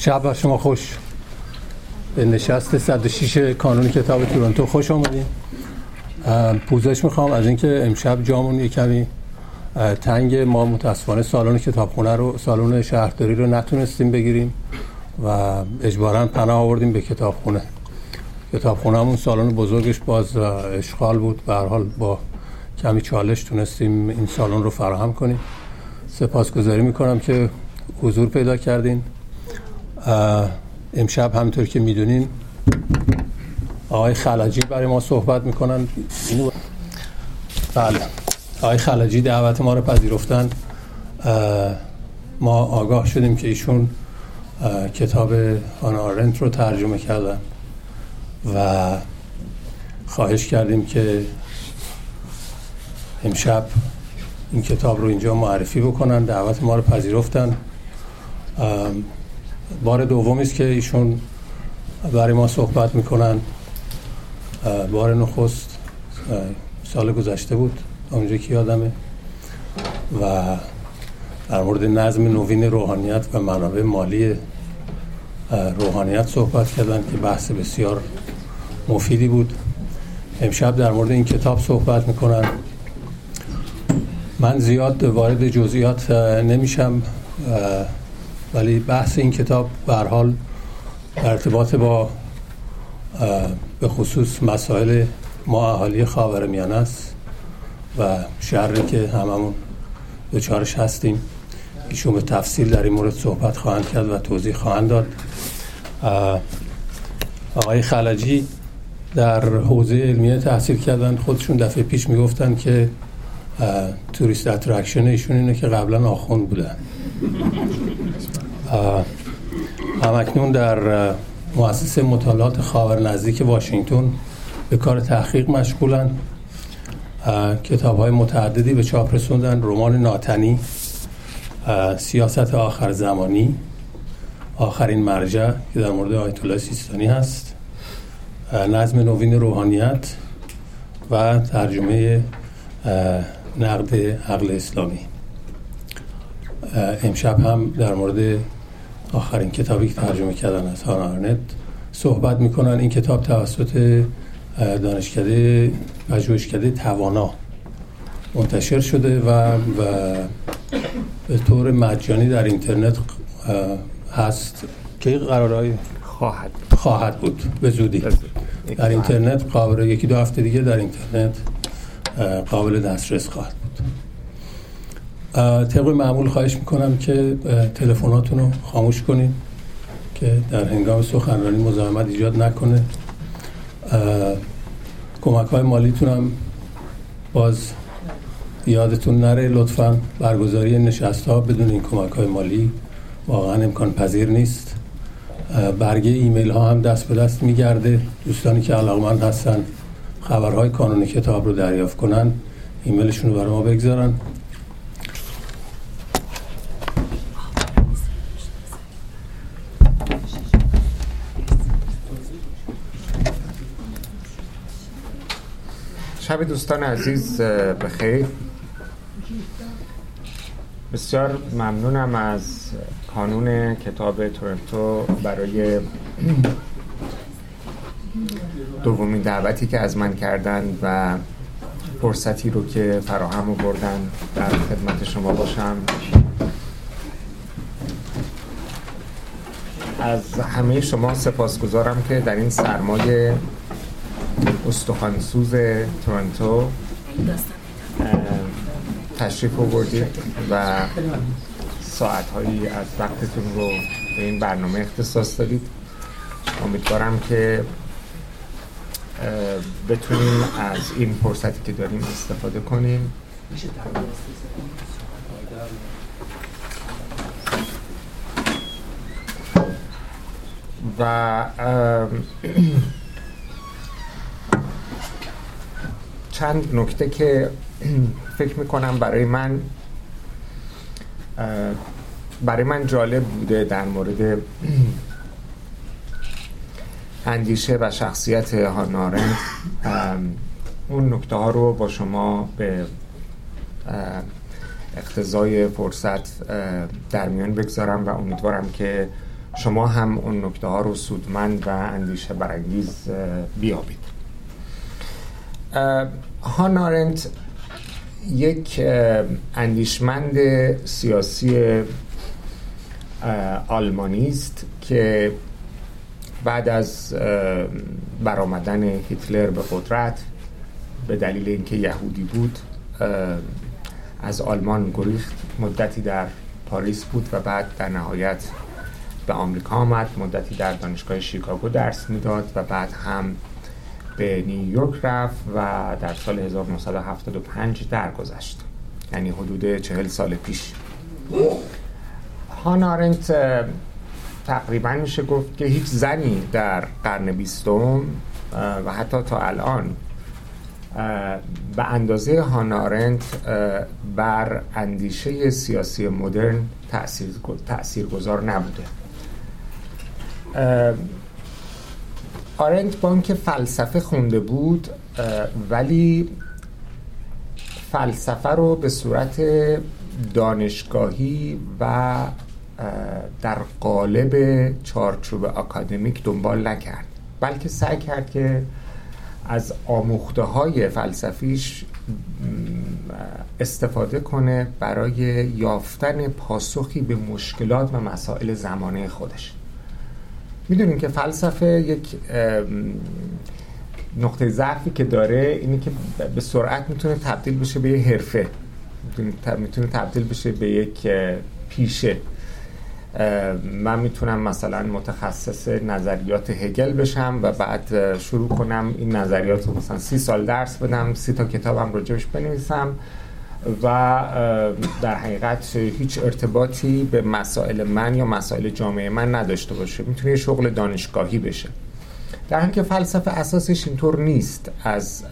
شب بر شما خوش. به نشست 106 کانون کتاب تورنتو خوش آمدین. پوزش می‌خوام از اینکه امشب جامون یه کمی تنگ. ما متاسفانه سالن کتابخونه رو سالن شهرداری رو نتونستیم بگیریم و اجبارا پناه آوردیم به کتابخونه. کتابخونه همون سالن بزرگش باز اشغال بود. به حال با کمی چالش تونستیم این سالن رو فراهم کنیم. سپاسگزاری می‌کنم که حضور پیدا کردین. امشب همینطور که می‌دونین آقای خلجی برای ما صحبت می‌کنن. بله. آقای خلجی دعوت ما رو پذیرفتن. ما آگاه شدیم که ایشون کتاب آنارنت رو ترجمه کردن و خواهش کردیم که امشب این کتاب رو اینجا معرفی بکنن دعوت ما رو پذیرفتن. بار دومی است که ایشون برای ما صحبت می‌کنن. بار نخست سال گذشته بود. اونجا که یادمه و در مورد نظم نوین روحانیت و منابع مالی روحانیت صحبت کردن که بحث بسیار مفیدی بود. امشب در مورد این کتاب صحبت می‌کنن. من زیاد وارد جزئیات نمیشم. ولی بحث این کتاب به حال در ارتباط با به خصوص مسائل ما اهالی خاورمیانه است و شهری که هممون دوچارش هستیم ایشون به تفصیل در این مورد صحبت خواهند کرد و توضیح خواهند داد. آقای خلجی در حوزه علمیه تحصیل کردن خودشون دفعه پیش می‌گفتن که tourist attraction ایشون اینه که قبلا آخوند بودن. همکنون در مؤسسه مطالعات خاور نزدیک واشنگتن به کار تحقیق مشغولن. کتاب های متعددی به چاپ رسوندن. رمان ناتنی سیاست آخر زمانی آخرین مرجع که در مورد آیت الله سیستانی هست نظم نوین روحانیت و ترجمه نقد عقل اسلامی. امشب هم در مورد آخرین کتابی که ترجمه کردن از هان صحبت می‌کنن. این کتاب توسط دانشکده پژوهشکده توانا منتشر شده و, و به طور مجانی در اینترنت هست. که قرارهای؟ خواهد خواهد بود. به زودی. در اینترنت قابل یکی دو هفته دیگه در اینترنت قابل دسترس خواهد بود. طبق معمول خواهش می‌کنم که تلفناتون رو خاموش کنید که در هنگام سخنرانی مزاحمت ایجاد نکنه. کمک های مالیتون هم باز یادتون نره. لطفا برگزاری نشست ها بدون این کمک های مالی واقعا امکان پذیر نیست. برگه ایمیل ها هم دست به دست میگرده. دوستانی که علاقمند هستن خبرهای کانون کتاب رو دریافت کنن ایمیلشون رو برای ما بگذارن. شب دوستان عزیز بخیر. بسیار ممنونم از کانون کتاب تورنتو برای دومین دعوتی که از من کردن و فرصتی رو که فراهم بردن در خدمت شما باشم. از همه شما سپاسگزارم که در این سرمایه استخوانسوز تورنتو تشریف آوردید و ساعتهایی از وقتتون رو به این برنامه اختصاص دادید. امیدوارم که بتونیم از این فرصتی که داریم استفاده کنیم. و چند نکته که فکر می‌کنم برای من برای من جالب بوده در مورد اندیشه و شخصیت هانارن اون نکته ها رو با شما به اقتضای فرصت در میان بگذارم و امیدوارم که شما هم اون نکته ها رو سودمند و اندیشه برانگیز بیابید. هانارنت یک اندیشمند سیاسی آلمانی است که بعد از برآمدن هیتلر به قدرت به دلیل اینکه یهودی بود از آلمان گریخت مدتی در پاریس بود و بعد در نهایت به آمریکا آمد مدتی در دانشگاه شیکاگو درس می‌داد و بعد هم به نیویورک رفت و در سال 1975 درگذشت یعنی حدود چهل سال پیش. هان آرنت تقریبا میشه گفت که هیچ زنی در قرن بیستم و حتی تا الان به اندازه هانارنت بر اندیشه سیاسی مدرن تأثیر, گذار نبوده. آرنت با اینکه فلسفه خونده بود ولی فلسفه رو به صورت دانشگاهی و در قالب چارچوب اکادمیک دنبال نکرد بلکه سعی کرد که از آموخته های فلسفیش استفاده کنه برای یافتن پاسخی به مشکلات و مسائل زمانه خودش. می‌دونیم که فلسفه یک نقطه ضعفی که داره اینه که به سرعت می‌تونه تبدیل بشه به یه حرفه. می‌تونه تبدیل بشه به یک پیشه. من می‌تونم مثلا متخصص نظریات هگل بشم و بعد شروع کنم این نظریات رو مثلا سی سال درس بدم سی تا کتابم راجبش بنویسم و در حقیقت هیچ ارتباطی به مسائل من یا مسائل جامعه من نداشته باشه. می‌تونه شغل دانشگاهی بشه. در حالی که فلسفه اساسش اینطور نیست. از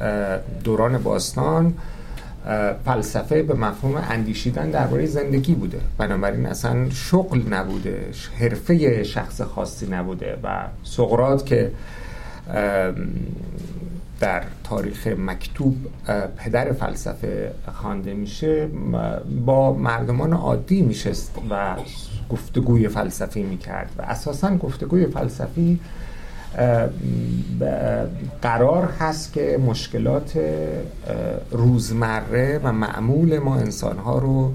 دوران باستان فلسفه به مفهوم اندیشیدن درباره زندگی بوده. بنابراین اصلا شغل نبوده حرفه شخص خاصی نبوده و سقرات که در تاریخ مکتوب پدر فلسفه خوانده میشه با مردمان عادی میشست و گفتگوی فلسفی می‌کرد و اساسا گفتگوی فلسفی قرار هست که مشکلات روزمره و معمول ما انسانها رو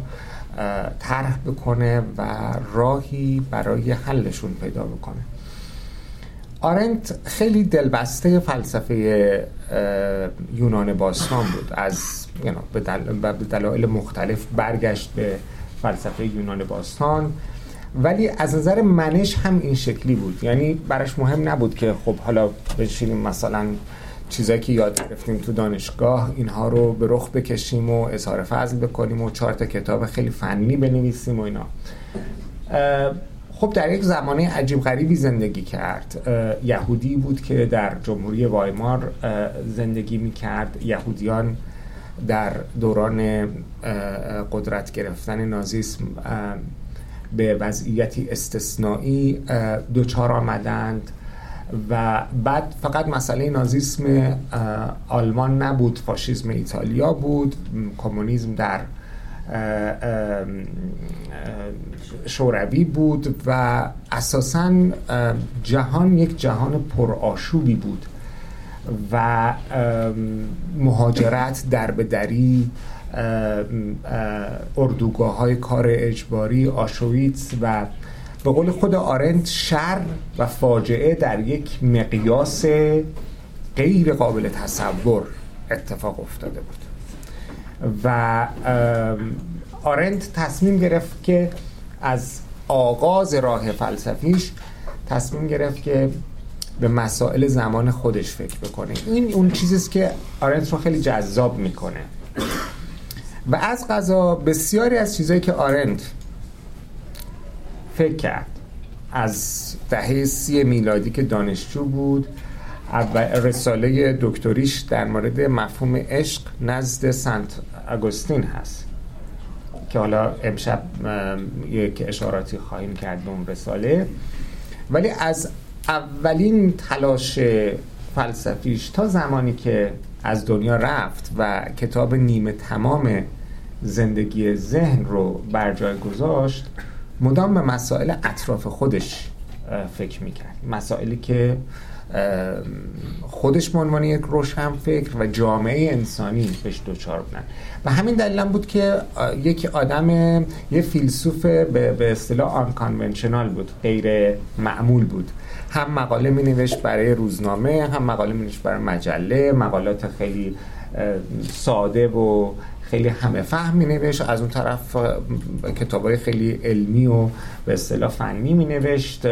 طرح بکنه و راهی برای حلشون پیدا بکنه. آرنت خیلی دلبسته فلسفه یونان باستان بود. از به دلایل مختلف برگشت به فلسفه یونان باستان. ولی از نظر منش هم این شکلی بود. یعنی براش مهم نبود که خب حالا بشینیم مثلا چیزایی که یاد گرفتیم تو دانشگاه اینها رو به رخ بکشیم و اظهار فضل بکنیم و چهار تا کتاب خیلی فنی بنویسیم و اینا. خب در یک زمانه عجیب غریبی زندگی کرد. یهودی بود که در جمهوری وایمار زندگی می کرد یهودیان در دوران قدرت گرفتن نازیسم به وضعیتی استثنایی دوچار آمدند و بعد فقط مسئله نازیسم آلمان نبود فاشیسم ایتالیا بود کمونیسم در شوروی بود و اساسا جهان یک جهان پرآشوبی بود و مهاجرت در بدری اردوگاه های کار اجباری آشویتس و به قول خود آرنت شر و فاجعه در یک مقیاس غیر قابل تصور اتفاق افتاده بود. و آرنت تصمیم گرفت که از آغاز راه فلسفیش تصمیم گرفت که به مسائل زمان خودش فکر بکنه. این اون چیزیست که آرنت رو خیلی جذاب می‌کنه. و از قضا بسیاری از چیزهایی که آرنت فکر کرد. از دهه سی میلادی که دانشجو بود رساله دکتریش در مورد مفهوم عشق نزد سنت اگوستین هست. که حالا امشب یک اشاراتی خواهیم کرد به اون رساله. ولی از اولین تلاش فلسفیش تا زمانی که از دنیا رفت و کتاب نیمه تمام زندگی ذهن رو بر جای گذاشت مدام به مسائل اطراف خودش فکر می‌کرد. مسائلی که خودش به عنوان یک روشن فکر و جامعه انسانی بهش دوچار بودن. و همین دلیل بود که یک آدم یه فیلسوف به اصطلاح آن بود غیر معمول بود. هم مقاله می نوشت برای روزنامه هم مقاله می نوشت برای مجله. مقالات خیلی ساده و خیلی همه فهم می نوشت از اون طرف کتاب های خیلی علمی و به اصطلاح فنی می نوشت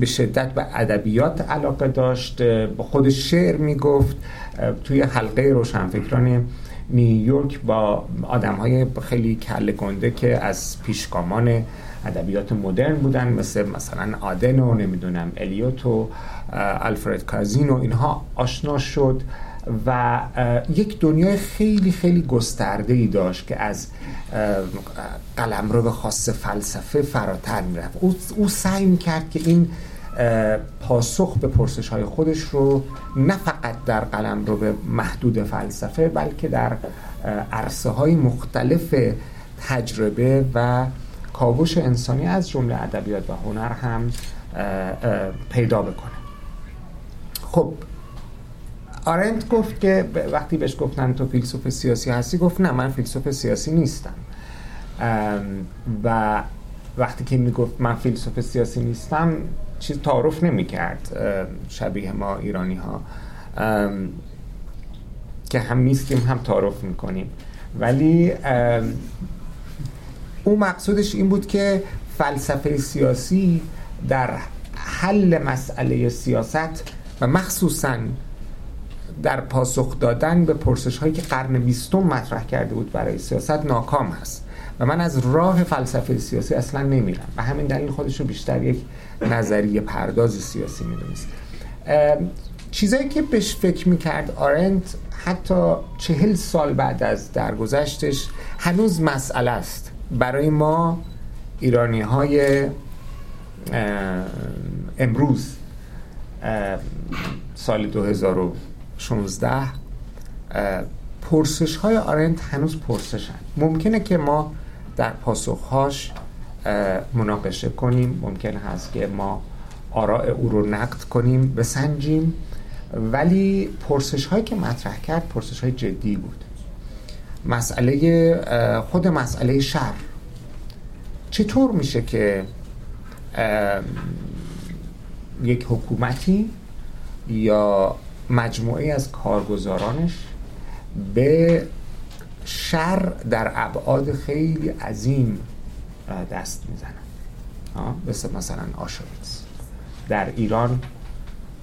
به شدت به ادبیات علاقه داشت. با خودش شعر می گفت توی حلقه روشنفکران نیویورک با آدم های خیلی کل گنده که از پیشگامان ادبیات مدرن بودن مثل مثلا آدن و نمی‌دونم الیوت و الفرد کازین و اینها آشنا شد و یک دنیای خیلی خیلی گسترده ای داشت که از قلم رو به خاص فلسفه فراتر می‌رفت. او, او سعی کرد که این پاسخ به پرسش های خودش رو نه فقط در قلم رو به محدود فلسفه بلکه در عرصه های مختلف تجربه و کاوش انسانی از جمله ادبیات و هنر هم پیدا بکنه. خب آرنت گفت که وقتی بهش گفتن تو فیلسوف سیاسی هستی گفت نه من فیلسوف سیاسی نیستم. و وقتی که می‌گفت من فیلسوف سیاسی نیستم چیز تعارف نمی‌کرد شبیه ما ایرانی ها که هم نیستیم هم تعارف می‌کنیم. ولی او مقصودش این بود که فلسفه سیاسی در حل مسئله سیاست و مخصوصا در پاسخ دادن به پرسش هایی که قرن بیستم مطرح کرده بود برای سیاست ناکام هست و من از راه فلسفه سیاسی اصلا نمیرم. و همین دلیل خودش رو بیشتر یک نظریه پرداز سیاسی می‌دونست. چیزایی که بهش فکر می‌کرد آرنت حتی چهل سال بعد از درگذشتش هنوز مسئله است. برای ما ایرانی های امروز سال 2016 پرسش های آرنت هنوز پرسشن ممکنه که ما در پاسخهاش مناقشه کنیم. ممکن هست که ما آراء او رو نقد کنیم بسنجیم. ولی پرسش هایی که مطرح کرد پرسش های جدی بود. مسئله خود مسئله شر چطور میشه که یک حکومتی یا مجموعه از کارگزارانش به شر در ابعاد خیلی عظیم دست می‌زنن؟ مثل مثلا آشویتس در ایران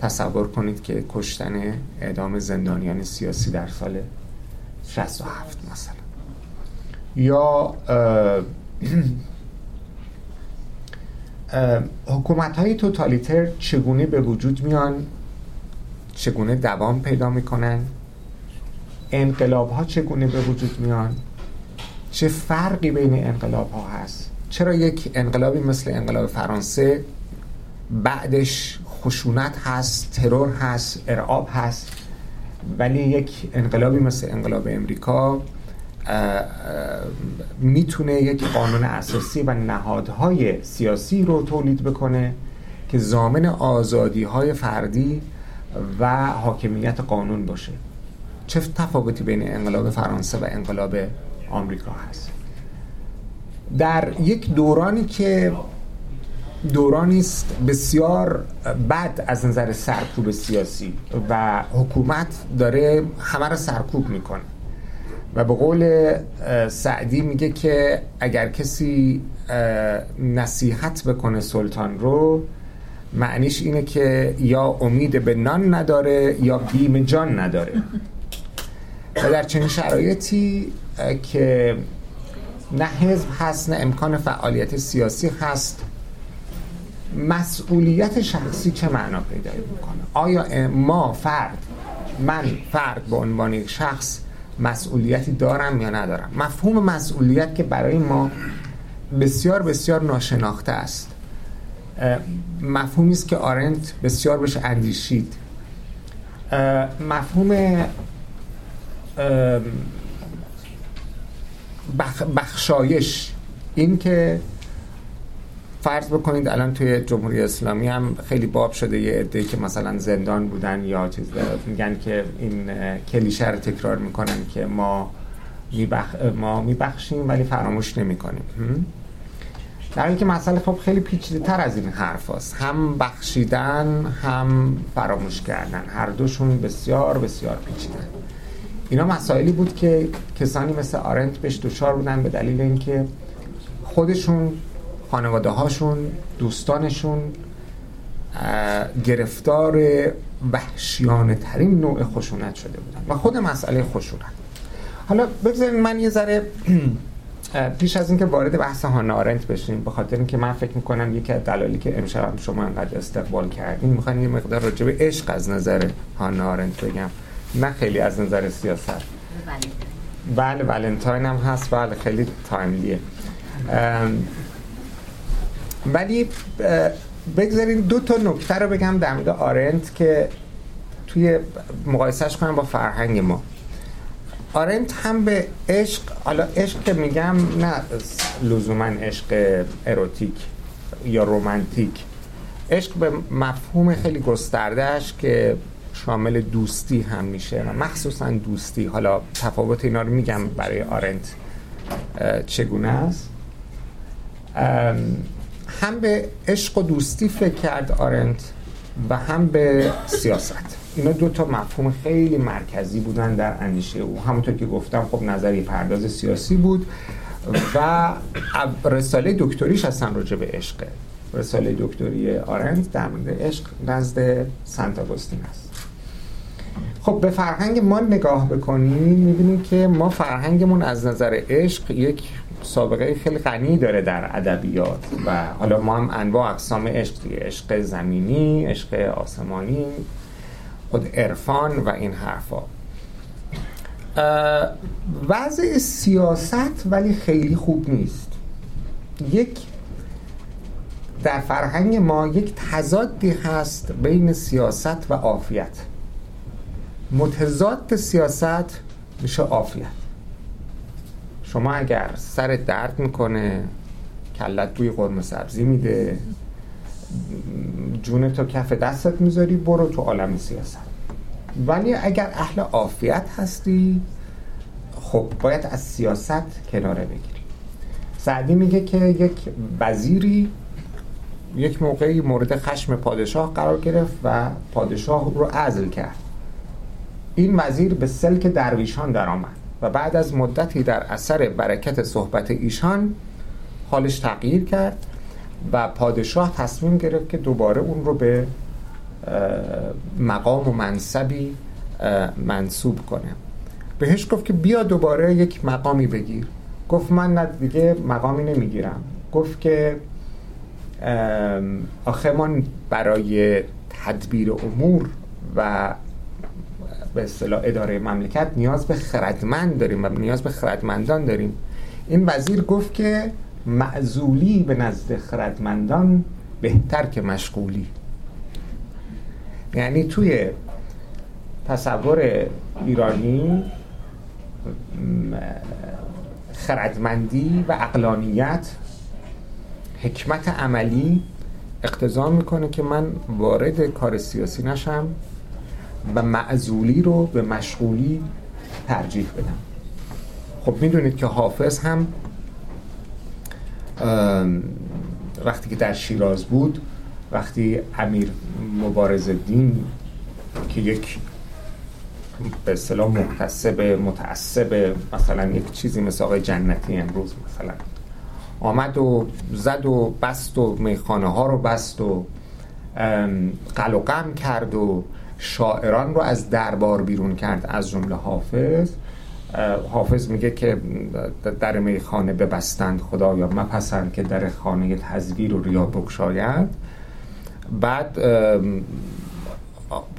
تصور کنید که کشتن اعدام زندانیان سیاسی در سال 67 مثلا. یا حکومت های توتالیتر چگونه به وجود میان؟ چگونه دوام پیدا می‌کنن؟ انقلاب ها چگونه به وجود میان؟ چه فرقی بین انقلاب ها هست؟ چرا یک انقلابی مثل انقلاب فرانسه بعدش خشونت هست ترور هست ارعاب هست؟ ولی یک انقلابی مثل انقلاب امریکا می‌تونه یک قانون اساسی و نهادهای سیاسی رو تولید بکنه که زامن آزادی های فردی و حاکمیت قانون باشه. چه تفاوتی بین انقلاب فرانسه و انقلاب آمریکا هست؟ در یک دورانی که دورانی است بسیار بد از نظر سرکوب سیاسی و حکومت داره همه رو سرکوب می‌کنه. و به قول سعدی میگه که اگر کسی نصیحت بکنه سلطان رو معنیش اینه که یا امید به نان نداره یا بیم جان نداره. و در چنین شرایطی که نه حزب هست نه امکان فعالیت سیاسی هست مسئولیت شخصی چه معنا پیدا می‌کنه؟ آیا ما فرد من فرد به عنوان یک شخص مسئولیتی دارم یا ندارم؟ مفهوم مسئولیت که برای ما بسیار بسیار ناشناخته است. مفهومی است که آرنت بسیار بهش اندیشید. مفهوم بخشایش این که فرض بکنید الان توی جمهوری اسلامی هم خیلی باب شده یه عده که مثلا زندان بودن یا چیز میگن که این کلیشه رو تکرار می‌کنن که ما میبخ... ما میبخشیم ولی فراموش نمی‌کنیم. در اینکه مسئله خب خیلی پیچیده تر از این حرف هست. هم بخشیدن هم فراموش کردن. هر دوشون بسیار بسیار پیچیدن. اینا مسائلی بود که کسانی مثل آرنت بهش دچار بودن به دلیل اینکه خودشون خانواده هاشون دوستانشون گرفتار وحشیانه ترین نوع خشونت شده بودن و خود مسئله خشونت. حالا بگذارید من یه ذره پیش از اینکه وارد بحث هانا آرنت بشیم به خاطر اینکه من فکر می‌کنم یکی از دلایلی که امشب شما انقدر استقبال کردین می‌خواین یه مقدار راجع به عشق از نظر هانا آرنت بگم. نه خیلی از نظر سیاست. بله ولنتاین هم هست. بله خیلی تایملیه ولی بگذارین دو تا نکته رو بگم در مورد آرنت که توی مقایسهش کنم با فرهنگ ما. آرنت هم به عشق حالا عشق که میگم نه لزوما عشق اروتیک یا رومانتیک عشق به مفهوم خیلی گستردهش که شامل دوستی هم میشه و مخصوصا دوستی. حالا تفاوت اینا رو میگم برای آرنت چگونه است؟ هم به عشق و دوستی فکر کرد آرنت و هم به سیاست. اینا دو تا مفهوم خیلی مرکزی بودن در اندیشه او. همونطور که گفتم خب نظری پرداز سیاسی بود و رساله دکتریش اصلا راجع به عشقه رساله دکتری آرنت در مورد عشق نزد سنت آگوستین است. خب به فرهنگ ما نگاه بکنیم می‌بینیم که ما فرهنگمون از نظر عشق یک سابقه خیلی غنی داره در ادبیات و حالا ما هم انواع اقسام عشق دیگه عشق زمینی عشق آسمانی خود عرفان و این حرفا. وضع سیاست ولی خیلی خوب نیست. یک در فرهنگ ما یک تضادی هست بین سیاست و عافیت. متضاد سیاست میشه عافیت. شما اگر سر درد می‌کنه کلت بوی قرمه سبزی میده جون تو کف دستت می‌ذاری برو تو عالم سیاست. ولی اگر اهل عافیت هستی خب باید از سیاست کناره بگیری. سعدی میگه که یک وزیری یک موقعی مورد خشم پادشاه قرار گرفت و پادشاه رو عزل کرد. این وزیر به سلک درویشان درآمد. و بعد از مدتی در اثر برکت صحبت ایشان حالش تغییر کرد و پادشاه تصمیم گرفت که دوباره اون رو به مقام و منصبی منصوب کنه. بهش گفت که بیا دوباره یک مقامی بگیر. گفت من نه دیگه مقامی نمی‌گیرم. گفت که آخه من برای تدبیر امور و به اصطلاح اداره مملکت نیاز به خردمند داریم و نیاز به خردمندان داریم. این وزیر گفت که معزولی به نزد خردمندان بهتر که مشغولی. یعنی توی تصور ایرانی خردمندی و اقلانیت حکمت عملی اقتضا می‌کنه که من وارد کار سیاسی نشم. و معزولی رو به مشغولی ترجیح بدم. خب می‌دونید که حافظ هم وقتی که در شیراز بود وقتی امیر مبارز الدین که یک به اصطلاح محتسب متعصب مثلا یک چیزی مثل آقای جنتی امروز مثلا آمد و زد و بست و میخانه ها رو بست و قل کرد و شاعران رو از دربار بیرون کرد از جمله حافظ. حافظ میگه که در میخانه ببستند خدایا مپسند که در خانه تزویر و ریا بکشاید بعد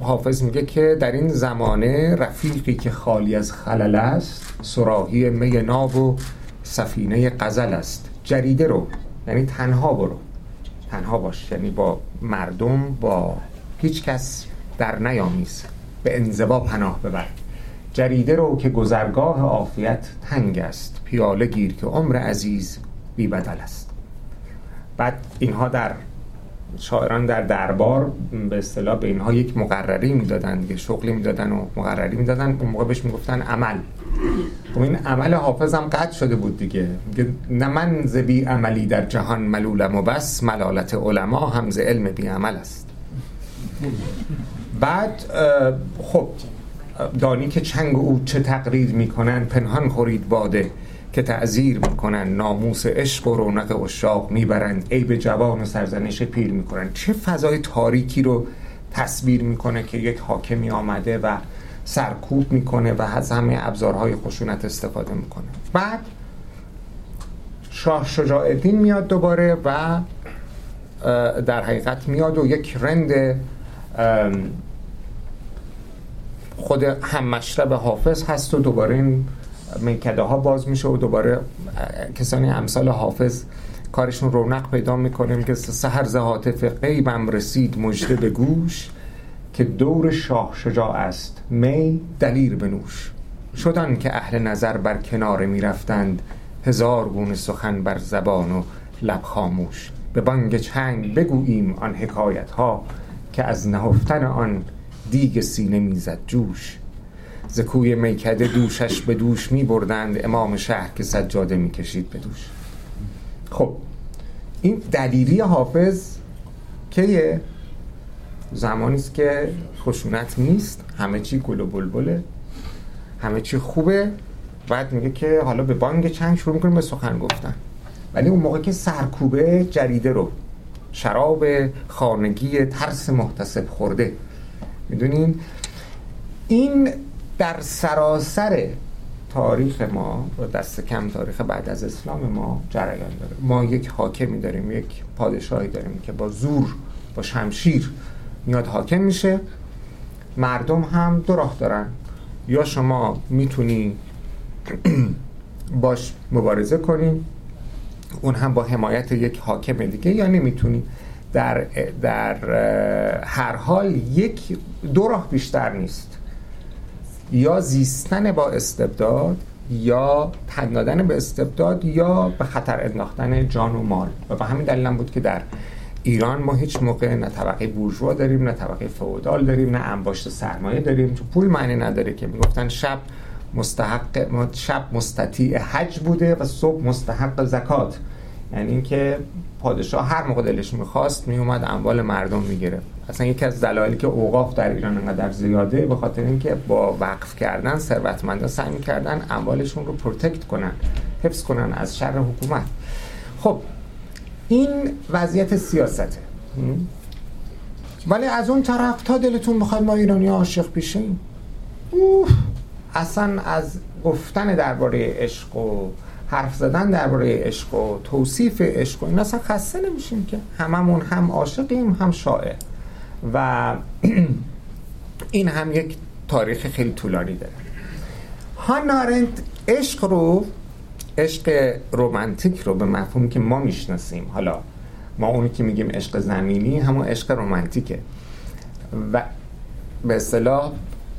حافظ میگه که در این زمانه رفیقی که خالی از خلل است سراحی می ناب و سفینه قزل است. جریده رو یعنی تنها برو. تنها باش یعنی با مردم با هیچ کس در نیامیز. به انزوا پناه ببر. جریده رو که گذرگاه عافیت تنگ است. پیاله گیر که عمر عزیز بی بدل است. بعد اینها در شاعران در دربار به اصطلاح به اینها یک مقرری می‌دادن دیگه شغلی می‌دادن و مقرری می‌دادن اون موقع بهش می‌گفتن عمل. و این عمل حافظ هم قطع شده بود دیگه. نه من ز عملی در جهان ملولم و بس ملالت علما هم ز علم بی عمل است. بعد خب دانی که چنگ او چه تقریر می‌کنن پنهان خورید باده که تعذیر می‌کنن ناموس عشق و رونق اشاق می‌برند عیب جوان و سرزنش پیر می‌کنن. چه فضای تاریکی رو تصویر می‌کنه که یک حاکمی آمده و سرکوب می‌کنه و از همه ابزارهای خشونت استفاده می‌کنه. بعد شاه شجاع الدین میاد دوباره و در حقیقت میاد و یک رند خود هم مشرب حافظ هست و دوباره این میکده ها باز میشه و دوباره کسانی امثال حافظ کارشون رونق پیدا می‌کنه که سهر ز غیبم رسید مجده به گوش که دور شاه شجاع است. می دلیر بنوش شدن که اهل نظر بر کنار می‌رفتند. هزار گونه سخن بر زبان و لب خاموش. به بانگ چنگ بگوییم آن حکایت ها که از نهفتن آن دیگ سینه می‌زد جوش. زکوی میکده دوشش به دوش می بردند امام شهر که سجاده می کشید به دوش. خب این دلیری حافظ کیه؟ زمانی است که خشونت نیست. همه چی گل و بلبله. همه چی خوبه. بعد میگه که حالا به بانگ چنگ شروع می‌کنیم به سخن گفتن. ولی اون موقع که سرکوبه جریده رو شراب خانگی ترس محتسب خورده می‌دونین؟ این در سراسر تاریخ ما و دست کم تاریخ بعد از اسلام ما جریان داره. ما یک حاکمی داریم یک پادشاهی داریم که با زور با شمشیر میاد حاکم میشه. مردم هم دو راه دارن. یا شما می‌تونی باش مبارزه کنی اون هم با حمایت یک حاکم دیگه یا نمی‌تونی. در, در هر حال یک دو راه بیشتر نیست. یا زیستن با استبداد یا تن دادن به استبداد یا به خطر انداختن جان و مال. و به همین دلیل بود که در ایران ما هیچ موقع نه طبقه بورژوا داریم نه طبقه فئودال داریم نه انباشت سرمایه داریم. چون پول معنی نداره که. می‌گفتن شب مستحق شب مستطیع حج بوده و صبح مستحق زکات. یعنی اینکه پادشاه هر موقع دلش می‌خواست میومد اموال مردم می‌گرفت. اصلا یکی از دلایلی که اوقاف در ایران انقدر زیاده به خاطر اینکه با وقف کردن ثروتمندا سعی می‌کردن اموالشون رو protect کنن حفظ کنن از شر حکومت. خب این وضعیت سیاسته. ولی از اون طرف تا دلتون بخواد ما ایرانی عاشق بشیم؟ اصلا از گفتن درباره عشق و حرف زدن درباره عشق و توصیف عشق و این اصلا خسته نمیشیم که هممون هم عاشقیم هم شاعر. و این هم یک تاریخ خیلی طولانی داره. هانارنت عشق رو عشق رومانتیک رو به مفهومی که ما می‌شناسیم حالا ما اونی که میگیم عشق زمینی همون عشق رومانتیکه و به اصطلاح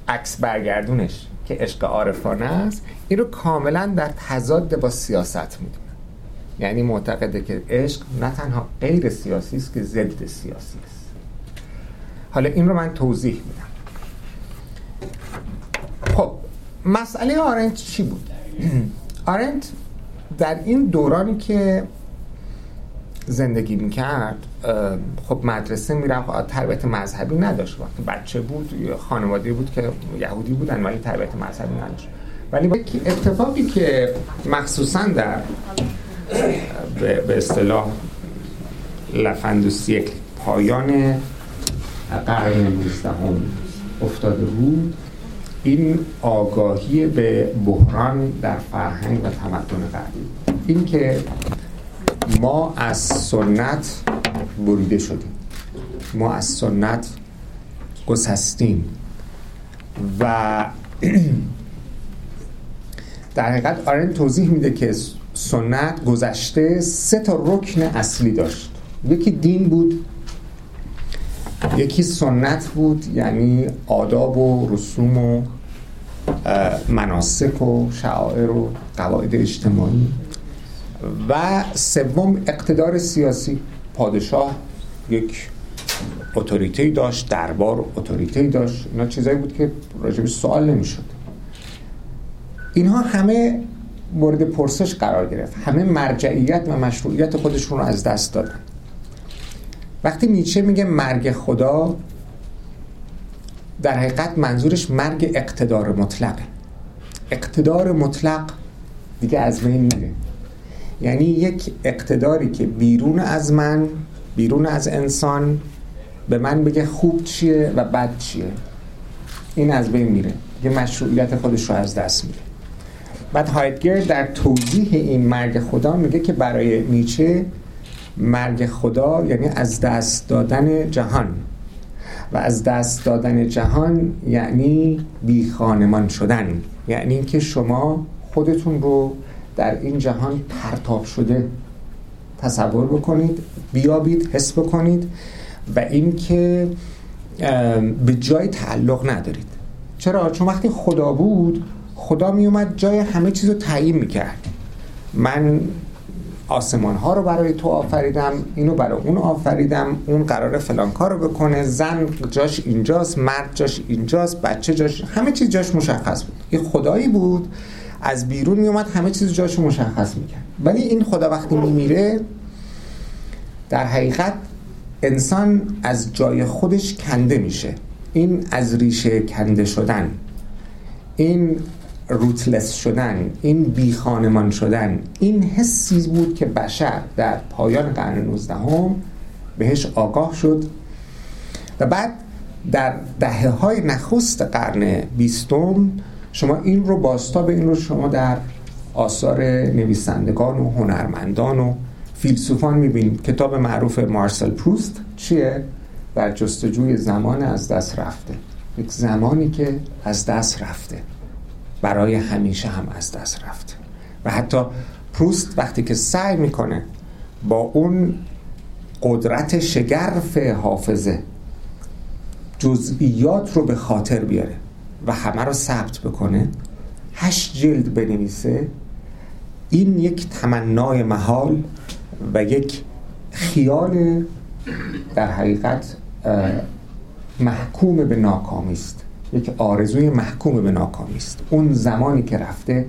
عکس برگردونش. که عشق عارفانه است این رو کاملا در تضاد با سیاست می‌دونه. یعنی معتقده که عشق نه تنها غیر سیاسی است که ضد سیاسی است. حالا این رو من توضیح میدم. خب مسئله آرنت چی بود؟ آرنت در این دورانی که زندگی می‌کرد خب مدرسه می‌رفت تربیت مذهبی نداشت. وقتی بچه بود خانواده بود که یهودی بودن ولی تربیت مذهبی نداشت. ولی اتفاقی که مخصوصا در به اصطلاح لفند سیکل پایان قرن نوزدهم افتاده بود این آگاهی به بحران در فرهنگ و تمدن غربی. این که ما از سنت بریده شدیم. ما از سنت گسستیم. و در حقیقت آرن توضیح میده که سنت گذشته سه تا رکن اصلی داشت. یکی دین بود یکی سنت بود یعنی آداب و رسوم و مناسک و شعائر و قواعد اجتماعی. و سوم اقتدار سیاسی. پادشاه یک اتوریته داشت دربار اتوریته داشت. اینا چیزایی بود که راجبش سوال نمی‌شد. اینها همه مورد پرسش قرار گرفت. همه مرجعیت و مشروعیت خودشون رو از دست دادن. وقتی نیچه میگه مرگ خدا در حقیقت منظورش مرگ اقتدار مطلقه. اقتدار مطلق دیگه از بین میره. یعنی یک اقتداری که بیرون از من بیرون از انسان به من بگه خوب چیه و بد چیه. این از بین میره. یه مشروعیت خودش رو از دست میره بعد هایدگر در توضیح این مرگ خدا میگه که برای نیچه مرگ خدا یعنی از دست دادن جهان. و از دست دادن جهان یعنی بی خانمان شدن. یعنی اینکه شما خودتون رو در این جهان پرتاب شده. تصور بکنید بیابید حس بکنید و اینکه به جای تعلق ندارید. چرا؟ چون وقتی خدا بود خدا می اومد جای همه چیز رو تعیین می‌کرد. من آسمان ها رو برای تو آفریدم اینو برای اون آفریدم اون قرار فلان کار رو بکنه. زن جاش اینجاست مرد جاش اینجاست بچه جاش همه چیز جاش مشخص بود. این خدایی بود از بیرون می اومد همه چیز جاش مشخص می‌کرد. ولی این خدا وقتی میمیره در حقیقت انسان از جای خودش کنده میشه. این از ریشه کنده شدن این روتلس شدن این بی خانمان شدن این حسی بود که بشر در پایان قرن 19 هم بهش آگاه شد و بعد در دهه های نخست قرن بیستم شما این رو به این رو شما در آثار نویسندگان و هنرمندان و فیلسوفان می‌بینید. کتاب معروف مارسل پروست چیه؟ در جستجوی زمان از دست رفته. یک زمانی که از دست رفته. برای همیشه هم از دست رفته. و حتی پروست وقتی که سعی می‌کنه با اون قدرت شگرف حافظه جزئیات رو به خاطر بیاره. و همه رو ثبت بکنه. هشت جلد بنویسه. این یک تمنای محال و یک خیال در حقیقت محکوم به ناکامی است. یک آرزوی محکوم به ناکامی است. اون زمانی که رفته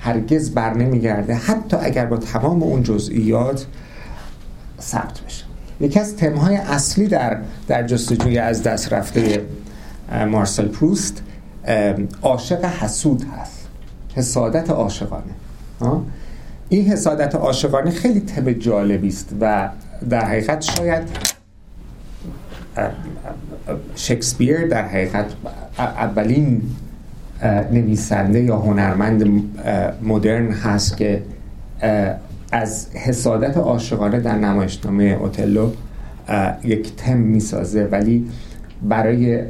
هرگز بر نمیگرده. حتی اگر با تمام اون جزئیات ثبت بشه. یکی از تمهای اصلی در در جستجوی از دست رفته مارسل پروست عاشق حسود هست. حسادت عاشقانه. این حسادت عاشقانه خیلی تب جالبی است و در حقیقت شاید شکسپیر در حقیقت اولین نویسنده یا هنرمند مدرن هست که از حسادت عاشقانه در نمایشنامه اوتلو یک تم می‌سازه. ولی برای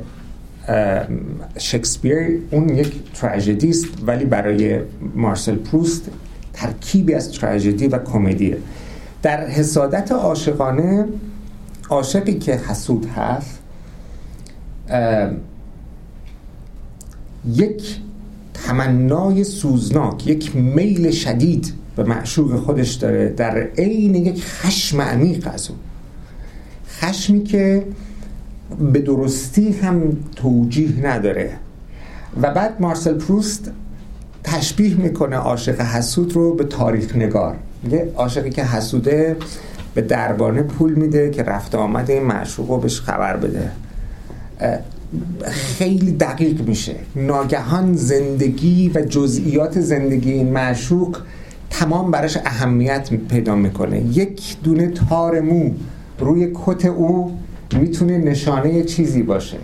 شکسپیر اون یک تراژدی است ولی برای مارسل پروست ترکیبی از تراژدی و کمدیه در حسادت عاشقانه عاشقی که حسود هست یک تمنای سوزناک یک میل شدید به معشوق خودش داره در عین یک خشم عمیق از اون خشمی که به درستی هم توجیه نداره. و بعد مارسل پروست تشبیه می‌کنه عاشق حسود رو به تاریخ نگار. میگه عاشقی که حسوده به دربانه پول میده که رفته آمده این معشوق رو بهش خبر بده. خیلی دقیق میشه. ناگهان زندگی و جزئیات زندگی این معشوق تمام براش اهمیت پیدا می‌کنه. یک دونه تار مو روی کت او می‌تونه نشانه چیزی باشه.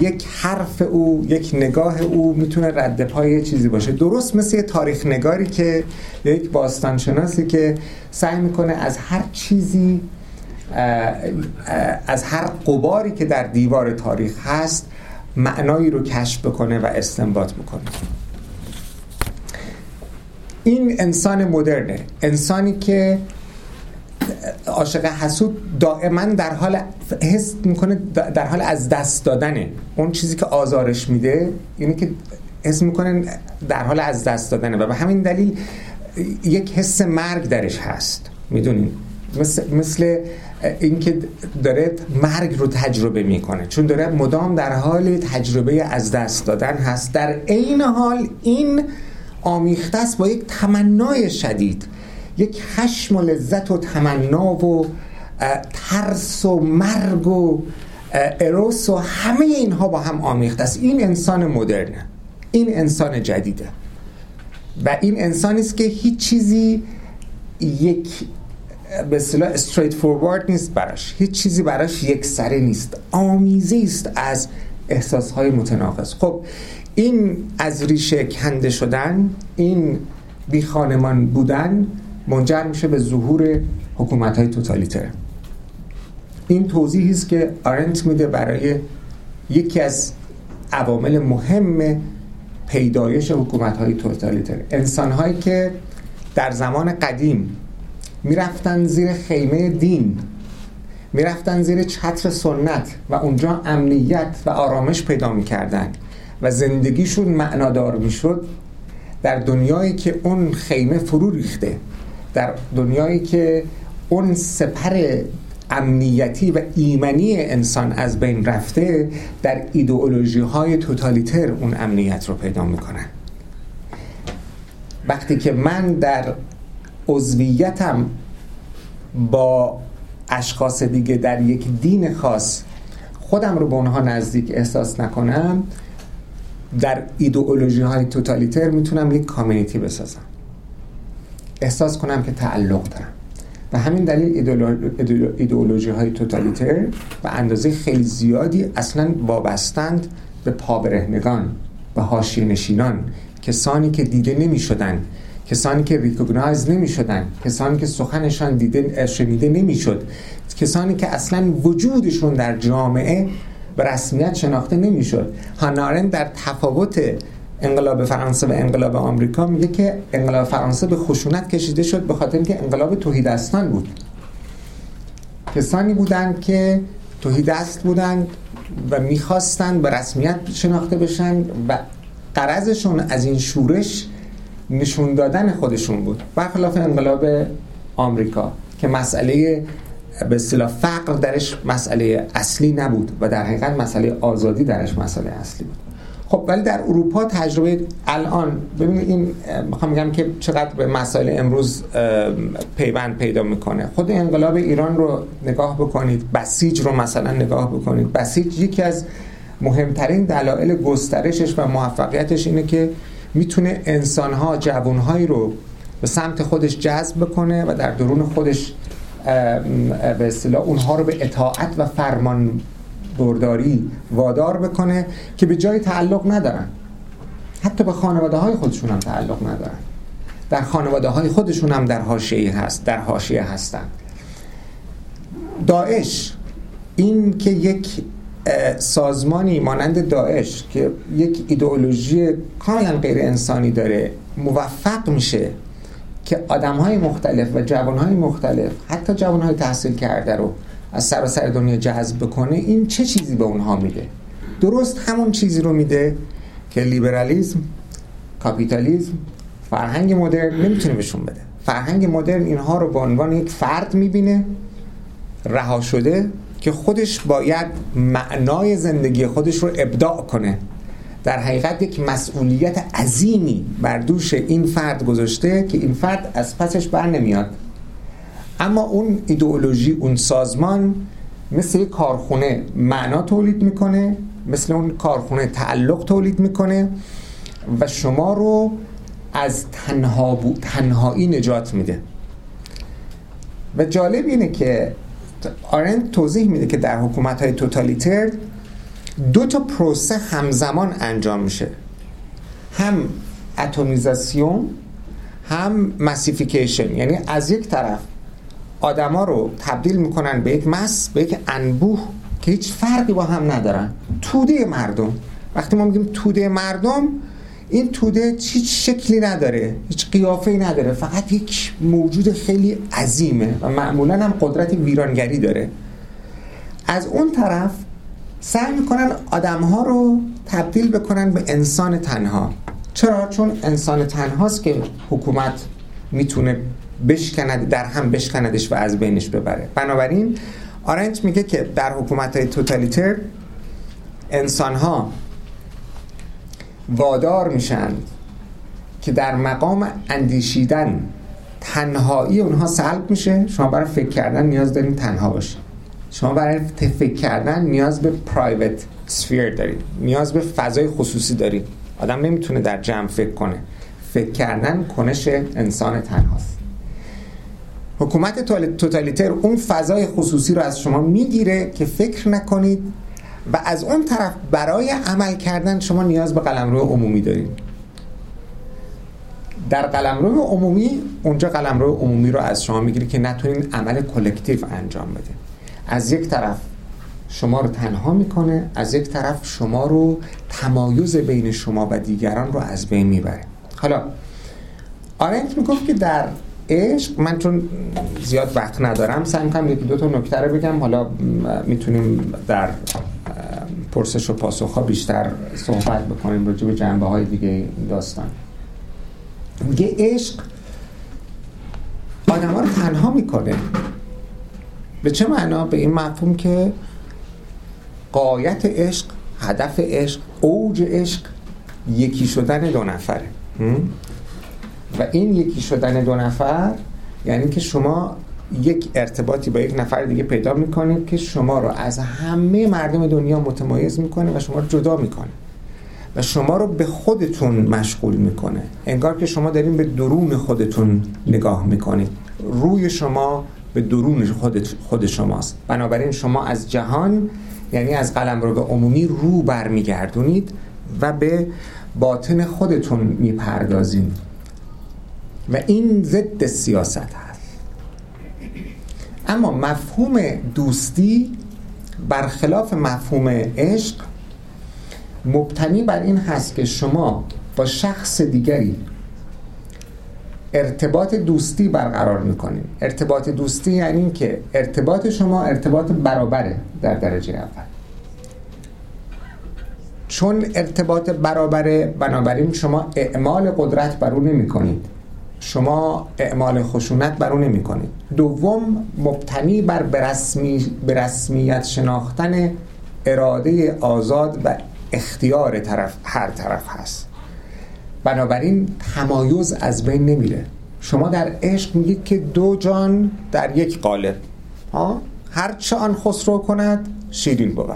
یک حرف او یک نگاه او می‌تونه رد پای چیزی باشه. درست مثل یه تاریخ نگاری که یک باستانشناسی که سعی می‌کنه از هر چیزی از هر قباری که در دیوار تاریخ هست معنایی رو کشف بکنه و استنباط بکنه. این انسان مدرنه. انسانی که عاشق حسود دائما در حال حس می‌کنه در حال از دست دادنه. اون چیزی که آزارش میده اینه که حس می‌کنه در حال از دست دادنه. و به همین دلیل یک حس مرگ درش هست. می‌دونین؟ مثل, مثل اینکه داره مرگ رو تجربه می‌کنه. چون داره مدام در حال تجربه از دست دادن هست. در عین حال این آمیخته است با یک تمنای شدید. یک خشم و لذت و تمنا و ترس و مرگ و اروس و همه اینها با هم آمیخته است. این انسان مدرنه. این انسان جدیده. و این انسانی است که هیچ چیزی یک به اصطلاح استریت فوروارد نیست براش. هیچ چیزی براش یک سره نیست. آمیزه است از احساسهای متناقض. خب این از ریشه کنده شدن این بی خانمان بودن منجر میشه به ظهور حکومت های توتالیتر این توضیحی است که آرنت میده برای یکی از عوامل مهم پیدایش حکومت های توتالیتر. انسان هایی که در زمان قدیم می‌رفتن زیر خیمه دین می‌رفتن زیر چتر سنت و اونجا امنیت و آرامش پیدا می‌کردن و زندگیشون معنادار می‌شد در دنیایی که اون خیمه فرو ریخته. در دنیایی که اون سپر امنیتی و ایمنی انسان از بین رفته در ایدئولوژی های توتالیتر اون امنیت رو پیدا می‌کنن. وقتی که من در عضویتم با اشخاص دیگه در یک دین خاص خودم رو به اونها نزدیک احساس نکنم در ایدئولوژی های توتالیتر می‌تونم یک کامیونیتی بسازم. احساس کنم که تعلق دارم. و همین دلیل ایدئولوژی های توتالیتر و اندازه خیلی زیادی اصلا وابستند به پابرهنگان به حاشیه نشینان کسانی که دیده نمی شدن کسانی که ریکوگنایز نمی شدن کسانی که سخنشان دیده شنیده نمی شد کسانی که اصلا وجودشون در جامعه به رسمیت شناخته نمی شد هانارن در تفاوت انقلاب فرانسه و انقلاب آمریکا میگه که انقلاب فرانسه به خشونت کشیده شد به خاطر اینکه انقلاب توحیدستان بود. کسانی بودند که توحیدست بودند و می‌خواستند به رسمیت شناخته بشن و قرضشون از این شورش نشون دادن خودشون بود. برخلاف انقلاب آمریکا که مسئله به اصطلاح فقر درش مسئله اصلی نبود و در حقیقت مسئله آزادی درش مسئله اصلی بود. خب ولی در اروپا تجربه الان ببینید این می‌خوام بگم که چقدر به مسائل امروز پیوند پیدا می‌کنه. خود انقلاب ایران رو نگاه بکنید بسیج رو مثلا نگاه بکنید. بسیج یکی از مهمترین دلایل گسترشش و موفقیتش اینه که می‌تونه انسانها جوانهایی رو به سمت خودش جذب بکنه و در درون خودش به اصطلاح اونها رو به اطاعت و فرمان برداری وادار بکنه که به جای تعلق ندارن. حتی به خانواده های خودشون هم تعلق ندارن. در خانواده های خودشون هم در حاشیه هست در حاشیه هستن. داعش این که یک سازمانی مانند داعش که یک ایدئولوژی کاملا غیر انسانی داره موفق میشه که آدم های مختلف و جوان های مختلف حتی جوان های تحصیل کرده رو از سر دنیا جذب بکنه این چه چیزی به اونها میده؟ درست همون چیزی رو میده که لیبرالیزم کاپیتالیزم فرهنگ مدرن نمی‌تونه بهشون بده. فرهنگ مدرن اینها رو به عنوان یک فرد می‌بینه رها شده که خودش باید معنای زندگی خودش رو ابداع کنه. در حقیقت یک مسئولیت عظیمی بر دوش این فرد گذاشته که این فرد از پسش بر نمیاد. اما اون ایدئولوژی اون سازمان مثل کارخونه معنا تولید می‌کنه مثل اون کارخونه تعلق تولید می‌کنه و شما رو از تنها تنهایی نجات میده. و جالب اینه که آرند توضیح میده که در حکومت های توتالیتر دو تا پروسه همزمان انجام میشه. هم اتمیزاسیون هم مسیفیکیشن یعنی از یک طرف آدما رو تبدیل می‌کنن به یک مس به یک انبوه که هیچ فرقی با هم ندارن. توده مردم. وقتی ما میگیم توده مردم این توده هیچ شکلی نداره هیچ قیافه نداره فقط یک موجود خیلی عظیمه و معمولا هم قدرت ویرانگری داره. از اون طرف سعی می‌کنن آدم ها رو تبدیل بکنن به انسان تنها. چرا؟ چون انسان تنهاست که حکومت می‌تونه بشکند در هم بشکندش و از بینش ببره. بنابراین آرنج میگه که در حکومت های توتالیتر انسان ها وادار میشن که در مقام اندیشیدن تنهایی اونها سلب میشه. شما برای فکر کردن نیاز دارین تنها باشید شما برای فکر کردن نیاز به پرایوت سفیر دارید نیاز به فضای خصوصی دارید آدم نمی‌تونه در جمع فکر کنه. فکر کردن کنش انسان تنهاست. حکومت توتالیتر اون فضای خصوصی رو از شما می‌گیره که فکر نکنید و از اون طرف برای عمل کردن شما نیاز به قلمرو عمومی دارید. در قلمرو عمومی اونجا قلمرو عمومی رو از شما می‌گیره که نتونید عمل کلکتیو انجام بده. از یک طرف شما رو تنها می‌کنه از یک طرف شما رو تمایز بین شما و دیگران رو از بین می‌بره. حالا آرنت می‌گفت که در عشق من چون زیاد وقت ندارم سعی می‌کنم یکی دو تا نکته رو بگم. حالا می‌تونیم در پرسش و پاسخ ها بیشتر صحبت بکنیم راجع به جنبه های دیگه داستان. میگه عشق آدم ها رو تنها می‌کنه. به چه معنا؟ به این مفهوم که قایت عشق هدف عشق اوج عشق یکی شدن دو نفره. و این یکی شدن دو نفر یعنی که شما یک ارتباطی با یک نفر دیگه پیدا می‌کنید که شما رو از همه مردم دنیا متمایز می‌کنه و شما رو جدا می‌کنه. و شما رو به خودتون مشغول می‌کنه. انگار که شما دارین به درون خودتون نگاه می‌کنید. روی شما به درون خود, خود شماست. بنابراین شما از جهان یعنی از قلم رو به عمومی رو برمیگردونید و به باطن خودتون می‌پردازین و این ضد سیاست هست. اما مفهوم دوستی برخلاف مفهوم عشق مبتنی بر این هست که شما با شخص دیگری ارتباط دوستی برقرار می‌کنیم ارتباط دوستی یعنی که ارتباط شما ارتباط برابره در درجه اول. چون ارتباط برابره بنابراین شما اعمال قدرت بر او نمی کنید شما اعمال خشونت بر او نمی کنید دوم مبتنی بر برسمی برسمیت شناختن اراده آزاد و اختیار طرف هر طرف هست. بنابراین تمایز از بین نمیره. شما در عشق میگید که دو جان در یک قالب. ها؟ هر چه آن خسرو کند شیرین بود.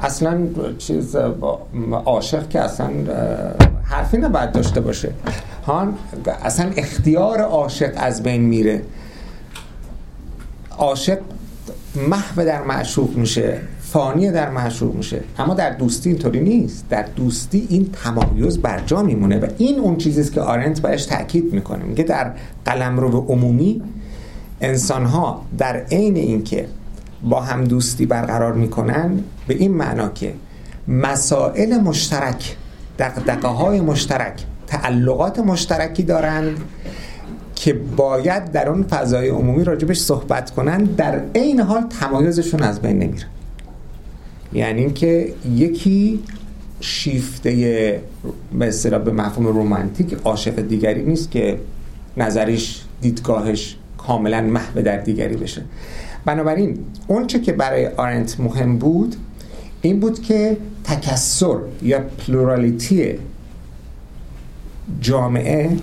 اصلا چیز عاشق که اصلا حرفی نباید داشته باشه. ها اصلا اختیار عاشق از بین میره. عاشق محو در معشوق میشه فانی در معشوق میشه. اما در دوستی اینطوری نیست. در دوستی این تمایز بر جا میمونه و این اون چیزیست که آرنت بهش تاکید می‌کنه. میگه در قلمرو عمومی انسان ها در عین اینکه با هم دوستی برقرار می‌کنن به این معنا که مسائل مشترک دقدقه های مشترک تعلقات مشترکی دارند که باید در اون فضای عمومی راجبش صحبت کنن در عین حال تمایزشون از بین نمیره. یعنی اینکه یکی شیفته به به مفهوم رومانتیک عاشق دیگری نیست که نظریش دیدگاهش کاملا محو در دیگری بشه. بنابراین اون چه که برای آرنت مهم بود این بود که تکسر یا پلورالیتی جامعه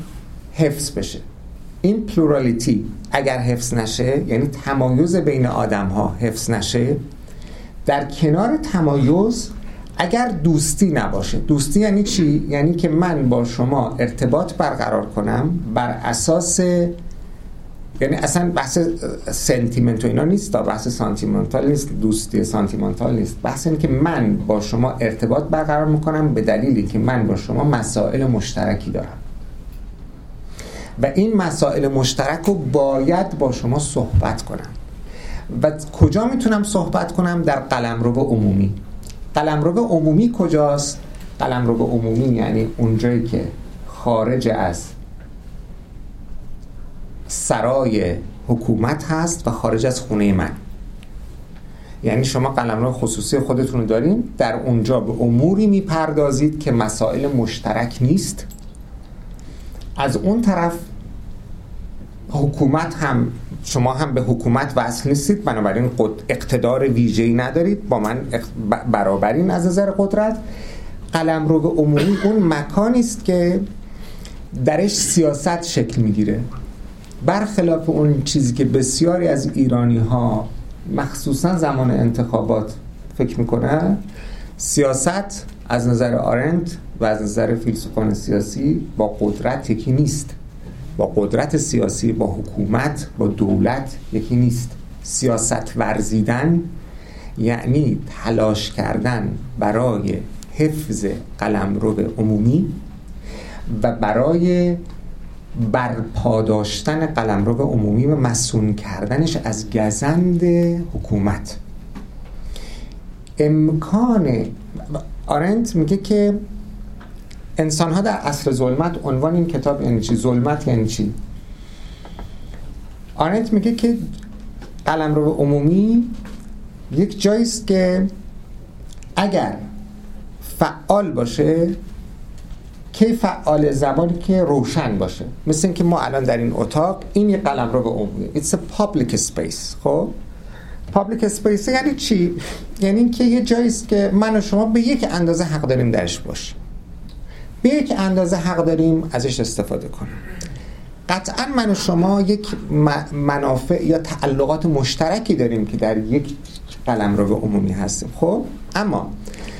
حفظ بشه این plurality اگر حفظ نشه یعنی تمایز بین آدم ها حفظ نشه در کنار تمایز اگر دوستی نباشه دوستی یعنی چی؟ یعنی که من با شما ارتباط برقرار کنم بر اساس یعنی اصلا بحث sentiment و اینا نیست تا بحث سانتیمنتال نیست دوستی سانتیمنتال نیست. بحث اینه که من با شما ارتباط برقرار می‌کنم به دلیلی که من با شما مسائل مشترکی دارم. و این مسائل مشترک رو باید با شما صحبت کنم. و کجا می‌تونم صحبت کنم؟ در قلمرو عمومی. قلمرو عمومی کجاست؟ قلمرو عمومی یعنی اونجایی که خارج از سرای حکومت هست و خارج از خونه من. یعنی شما قلمرو خصوصی خودتون رو دارین در اونجا به اموری می‌پردازید که مسائل مشترک نیست. از اون طرف حکومت هم شما هم به حکومت وصل نیستید بنابراین اقتدار ویژه‌ای ندارید. با من برابرین از نظر قدرت. قلم رو به عمومی اون مکانی است که درش سیاست شکل می‌گیره. برخلاف اون چیزی که بسیاری از ایرانی ها مخصوصا زمان انتخابات فکر می‌کنن سیاست از نظر آرنت و از نظر فیلسوفان سیاسی با قدرت یکی نیست. با قدرت سیاسی با حکومت با دولت یکی نیست. سیاست ورزیدن یعنی تلاش کردن برای حفظ قلمرو عمومی و برای برپا داشتن قلمرو عمومی و مسون کردنش از گزند حکومت. امکان آرنت میگه که انسان ها در عصر ظلمت عنوان این کتاب یعنی چی؟ ظلمت یعنی چی؟ آرنت میگه که قلمرو عمومی یک جاییست که اگر فعال باشه کی فعال زمانی که روشن باشه. مثل اینکه ما الان در این اتاق این یه قلمرو عمومی It's a public space خب؟ public space یعنی چی؟ یعنی اینکه یه جاییست که من و شما به یک اندازه حق داریم درش باشیم. به یک اندازه حق داریم ازش استفاده کنیم. قطعا من و شما یک منافع یا تعلقات مشترکی داریم که در یک قلم رو به عمومی هستیم خب؟ اما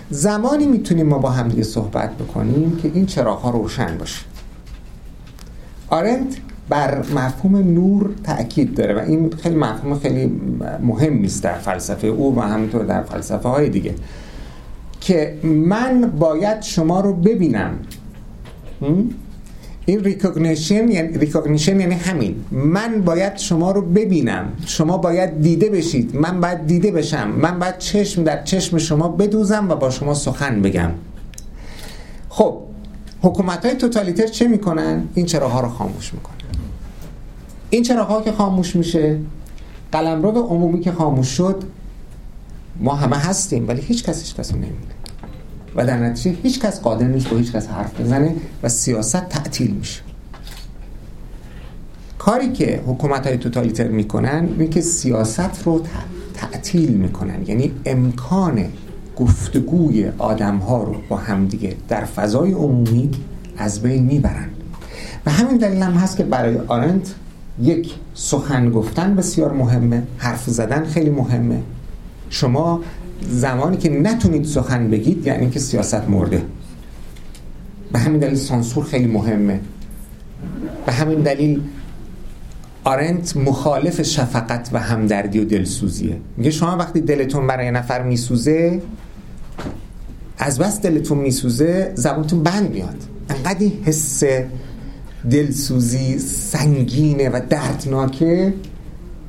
زمانی می‌تونیم ما با هم دیگه صحبت بکنیم که این چراغ ها روشن باشه. آرنت بر مفهوم نور تاکید داره و این خیلی مفهوم خیلی مهم نیست در فلسفه او و همینطور در فلسفه های دیگه. که من باید شما رو ببینم. این recognition یعنی recognition یعنی همین. من باید شما رو ببینم. شما باید دیده بشید. من باید دیده بشم. من باید چشم در چشم شما بدوزم و با شما سخن بگم. خب حکومت های توتالیتر چه می‌کنن؟ این چراغ‌ها رو خاموش می‌کنن. این چراها که خاموش میشه قلمرو عمومی که خاموش شد ما همه هستیم ولی هیچ کس هیچ کس رو نمیده و در نتیجه هیچ کس قادر نیست با هیچ کس حرف بزنه و سیاست تعطیل میشه. کاری که حکومت های توتالیتر می‌کنن اینه که سیاست رو تعطیل می‌کنن. یعنی امکان گفتگوی آدم ها رو با همدیگه در فضای عمومی از بین می‌برن. و همین دلیل هم هست که برای آرنت یک سخن گفتن بسیار مهمه حرف زدن خیلی مهمه. شما زمانی که نتونید سخن بگید یعنی که سیاست مرده. به همین دلیل سانسور خیلی مهمه. به همین دلیل آرنت مخالف شفقت و همدردی و دلسوزیه. میگه شما وقتی دلتون برای نفر میسوزه از بس دلتون میسوزه زبانتون بند میاد. انقدر این حس دلسوزی سنگینه و دردناکه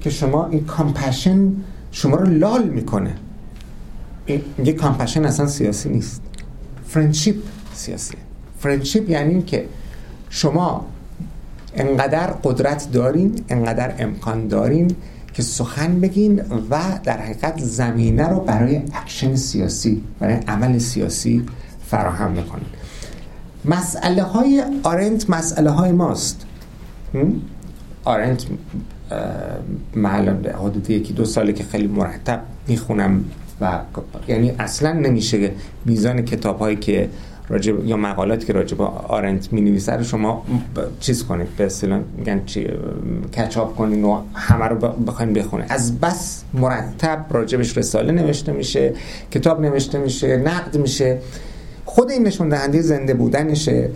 که شما این compassion شما رو لال می‌کنه. میگه compassion اصلا سیاسی نیست. friendship. سیاسی. friendship یعنی که شما انقدر قدرت دارین انقدر امکان دارین که سخن بگین و در حقیقت زمینه رو برای اکشن سیاسی برای عمل سیاسی فراهم می‌کنین مسئله های آرنت مسئله های ماست آرنت معلوم حدود یکی دو ساله که خیلی مرتب می‌خونم. و یعنی اصلا نمیشه میزان کتاب هایی که راجب یا مقالاتی که راجب آرنت می نویسه رو شما چیز کنید به اصطلاح میگن چی؟ کچاپ کنین و همه رو بخواین بخونه از بس مرتب راجبش رساله نوشته میشه کتاب نوشته میشه نقد میشه. خود این نشون دهنده زنده بودنشه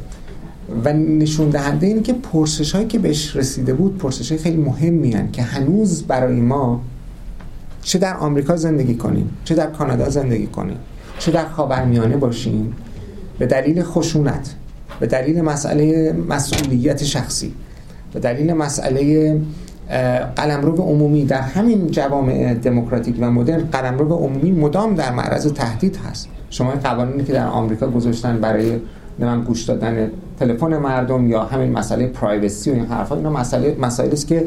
و نشون دهنده اینه که پرسش هایی که بهش رسیده بود پرسش های خیلی مهمی هن که هنوز برای ما چه در آمریکا زندگی کنیم چه در کانادا زندگی کنیم چه در خاورمیانه باشیم به دلیل خشونت به دلیل مسئله مسئولیت شخصی به دلیل مسئله قلمرو عمومی در همین جوامع دموکراتیک و مدرن قلمرو عمومی مدام در معرض تهدید هست. شما قوانینی که در آمریکا گذاشتن برای نمیم گوش دادن تلفن مردم یا همین مسئله پرایوسی و این حرفا اینا مسئله مسائلی است که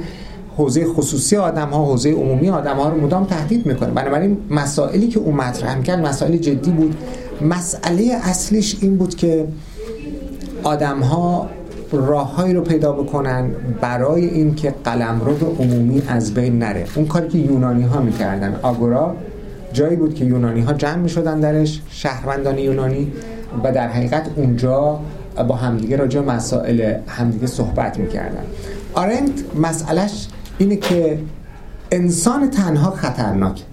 حوزه خصوصی آدم ها حوزه عمومی آدم ها رو مدام تهدید می‌کنه. بنابراین مسائلی که اون مطرح کرد مسائل جدی بود. مسئله اصلیش این بود که آدم ها راههایی رو پیدا بکنن برای اینکه قلمرو عمومی از بین نره. اون کاری که یونانی ها می‌کردن. آگورا جایی بود که یونانی ها جمع می شدن درش شهروندان یونانی و در حقیقت اونجا با همدیگه راجع مسائل همدیگه صحبت می‌کردن. آرنت مسئلهش اینه که انسان تنها خطرناک.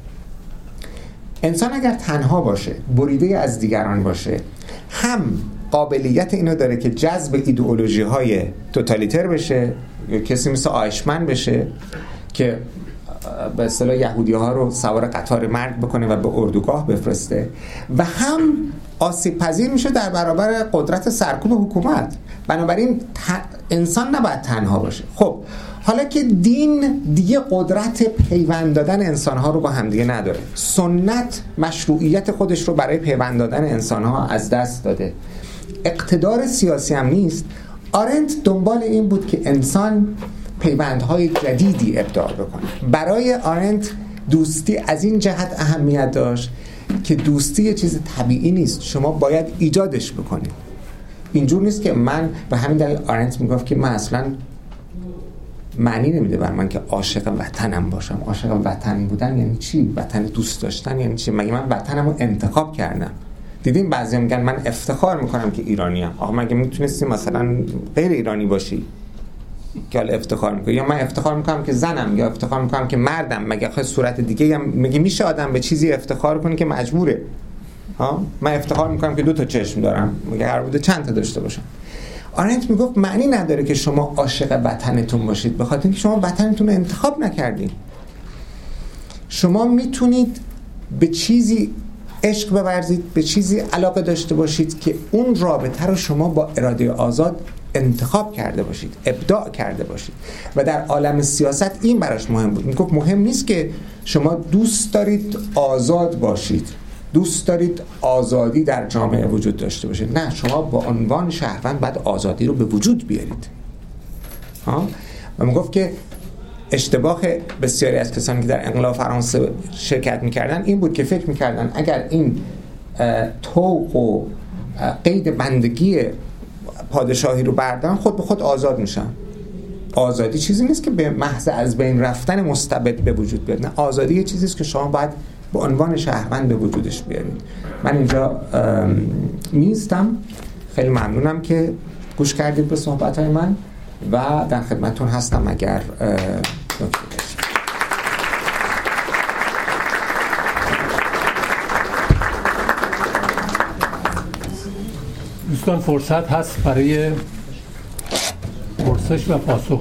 انسان اگر تنها باشه بریده از دیگران باشه هم قابلیت اینو داره که جذب ایدئولوژی های توتالیتر بشه یا کسی مثل آیشمن بشه که به اصطلاح یهودی ها رو سوار قطار مرگ بکنه و به اردوگاه بفرسته و هم آسیب پذیر میشه در برابر قدرت سرکوب حکومت. بنابراین انسان نباید تنها باشه. خب حالا که دین دیگه قدرت پیوند دادن انسان ها رو با همدیگه نداره. سنت مشروعیت خودش رو برای پیوند دادن انسان ها از دست داده. اقتدار سیاسی هم نیست. آرنت دنبال این بود که انسان پیوندهای جدیدی ابداع بکنه. برای آرنت دوستی از این جهت اهمیت داشت که دوستی یه چیز طبیعی نیست. شما باید ایجادش بکنید. اینجور نیست که من به همین دلیل آرنت می‌گفت که من اصلا معنی نمیده بر من که عاشق وطنم باشم. عاشق وطن بودن یعنی چی؟ وطن دوست داشتن یعنی چی؟ مگه من وطنم رو انتخاب کردم؟ دیدیم بعضی میگن من افتخار می‌کنم که ایرانی هم آقا مگه می‌تونستی مثلا غیر ایرانی باشی که حالا افتخار می‌کنه یا من افتخار می‌کنم که زنم یا افتخار می‌کنم که مردم. مگه خواهد صورت دیگه هم مگه میشه آدم به چیزی افتخار کنه که مجبوره؟ ها؟ من افتخار می‌کنم که دو تا چشم دارم. مگه هر بوده چند تا داشته باشم؟ آرنت می‌گفت معنی نداره که شما عاشق وطنتون باشید به خاطر اینکه شما وطنتون رو انتخاب نکردید شما می‌تونید به چیزی عشق بورزید به چیزی علاقه داشته باشید که اون رابطه رو شما با اراده آزاد انتخاب کرده باشید ابداع کرده باشید. و در عالم سیاست این براش مهم بود. می‌گفت مهم نیست که شما دوست دارید آزاد باشید. دوست دارید آزادی در جامعه وجود داشته باشه نه شما با عنوان شهروند بعد آزادی رو به وجود بیارید. ها؟ و می‌گفت که اشتباه بسیاری از کسانی که در انقلاب فرانسه شرکت می‌کردن این بود که فکر می‌کردن اگر این توق و قید بندگی پادشاهی رو بردن خود به خود آزاد میشن. آزادی چیزی نیست که به محض از بین رفتن مستبد به وجود بیاد. نه آزادی یه چیزی است که شما باید به عنوان شهروند به وجودش بیارید من اینجا نیستم. خیلی ممنونم که گوش کردید به صحبت های من و در خدمتون هستم اگر دوستان فرصت هست برای پرسش و پاسخ.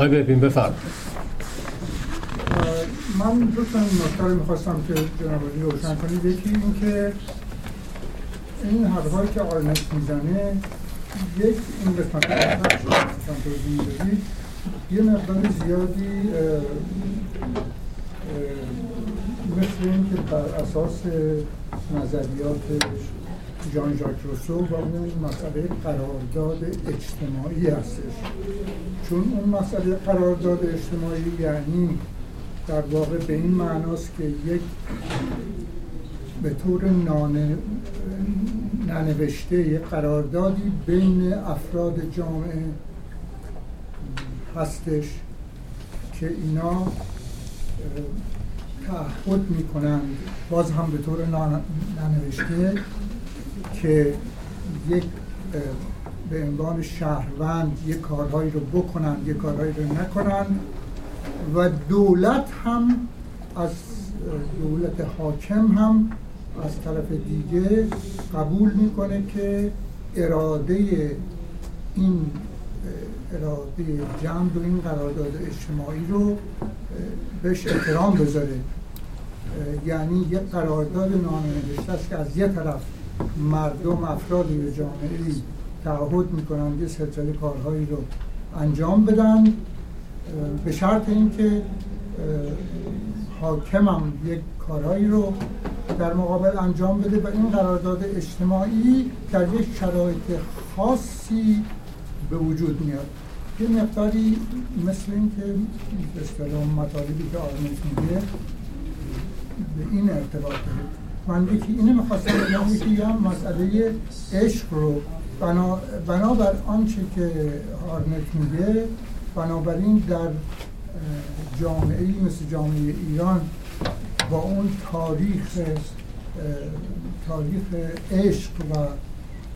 آی ببین بفرم من دو تا نکته رو می‌خواستم که جناب روشن کنید. یکی این که این حرفایی که آرنت می‌زنه یک این قسمت یه مقدار زیادی مثل این که بر اساس نظریات جان ژاک روسو و اون مسئله قرارداد اجتماعی هستش. چون اون مسئله قرارداد اجتماعی یعنی در واقع به این معناست که یک به طور ننوشته یک قراردادی بین افراد جامعه هستش که اینا تعهد می‌کنند. باز هم به طور ننوشته که یک به عنوان شهروند یک کارهایی رو بکنن یک کارهایی رو نکنن و دولت هم از دولت حاکم هم از طرف دیگه قبول می‌کنه که اراده این اراده جمع و این قرارداد اجتماعی رو بهش احترام بذاره. یعنی یک قرارداد نامه است که از یه طرف مردم افراد جامعه تعهد می‌کنن یه سلسله کارهایی رو انجام بدن. به شرط اینکه حاکمم یک کارهایی رو در مقابل انجام بده و این قرارداد اجتماعی در یک شرایط خاصی به وجود میاد. یه مقداری مثل این که به اصطلاح مطالبی که آرمیت میگه به این ارتباط داره من یکی اینه می‌خواستم بگم یکی هم مسئله عشق رو. بنا بنابر آنچه که هارنت میگه بنابراین در جامعه مثل جامعه ایران با اون تاریخ تاریخ عشق و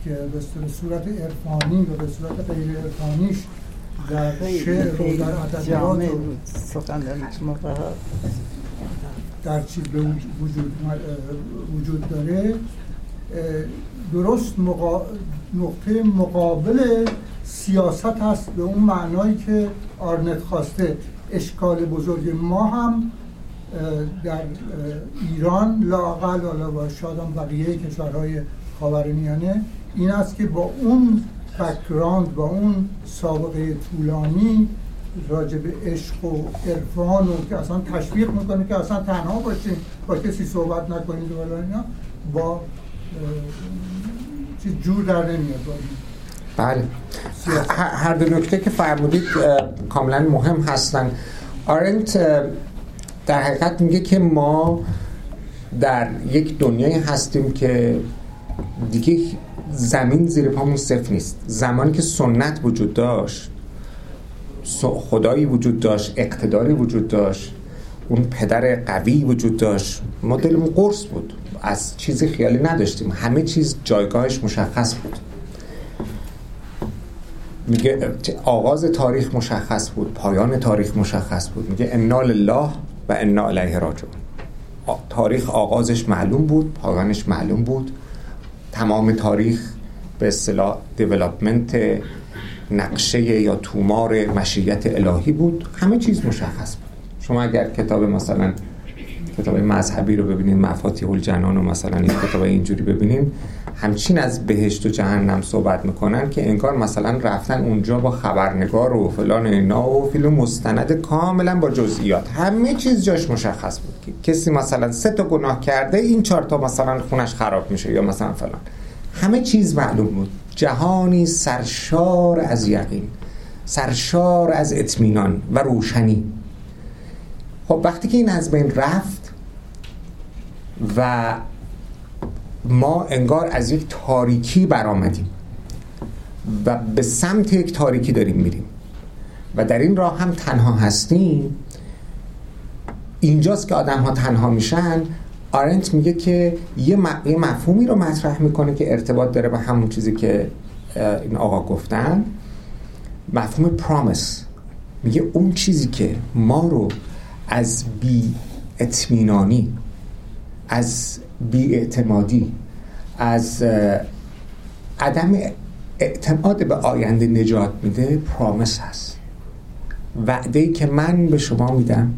که به صورت عرفانی و به صورت غیر عرفانیش در شعر و در ادبیات در چیز به وجود, وجود داره درست مقا... نقطه مقابل سیاست هست به اون معنایی که آرنت خواسته. اشکال بزرگ ما هم در ایران لاقل و شاید هم بقیه کشورهای خاورمیانه این است که با اون بکراند با اون سابقه طولانی راجع به عشق و عرفان و که اصلا تشویق می‌کنه که اصلا تنها باشیم با کسی صحبت نکنید و اینا با چیز جور در نمیاد بله. هر دو نکته که فرمودید کاملا مهم هستن. آرنت در حقیقت میگه که ما در یک دنیایی هستیم که دیگه زمین زیر پامون صفر نیست. زمانی که سنت وجود داشت خدایی وجود داشت اقتداری وجود داشت اون پدر قوی وجود داشت. ما دلمون قرص بود. از چیزی خیالی نداشتیم. همه چیز جایگاهش مشخص بود. میگه آغاز تاریخ مشخص بود پایان تاریخ مشخص بود. میگه انا لله و انا علیه راجعون. تاریخ آغازش معلوم بود پایانش معلوم بود. تمام تاریخ به اصطلاح دیولپمنت نقشه یا تومار مشیت الهی بود همه چیز مشخص بود. شما اگر کتاب مثلا کتاب مذهبی رو ببینید مفاتیح الجنان و مثلا این کتاب اینجوری ببینید همچین از بهشت و جهنم صحبت می‌کنن که انگار مثلا رفتن اونجا با خبرنگار و فلان اینا و فیلم مستند کاملا با جزئیات. همه چیز جاش مشخص بود که کسی مثلا سه تا گناه کرده این چهار تا مثلا خونش خراب میشه یا مثلا فلان. همه چیز معلوم بود. جهانی سرشار از یقین سرشار از اطمینان و روشنی. خب وقتی که این از بین رفت و ما انگار از یک تاریکی برآمدیم و به سمت یک تاریکی داریم میریم و در این راه هم تنها هستیم اینجاست که آدم ها تنها میشن آرنت میگه که یه, مفهومی رو مطرح می‌کنه که ارتباط داره به همون چیزی که این آقا گفتن. مفهوم پرامس میگه اون چیزی که ما رو از بی اطمینانی از بی اعتمادی از عدم اعتماد به آینده نجات میده پرامس هست. وعده که من به شما میدم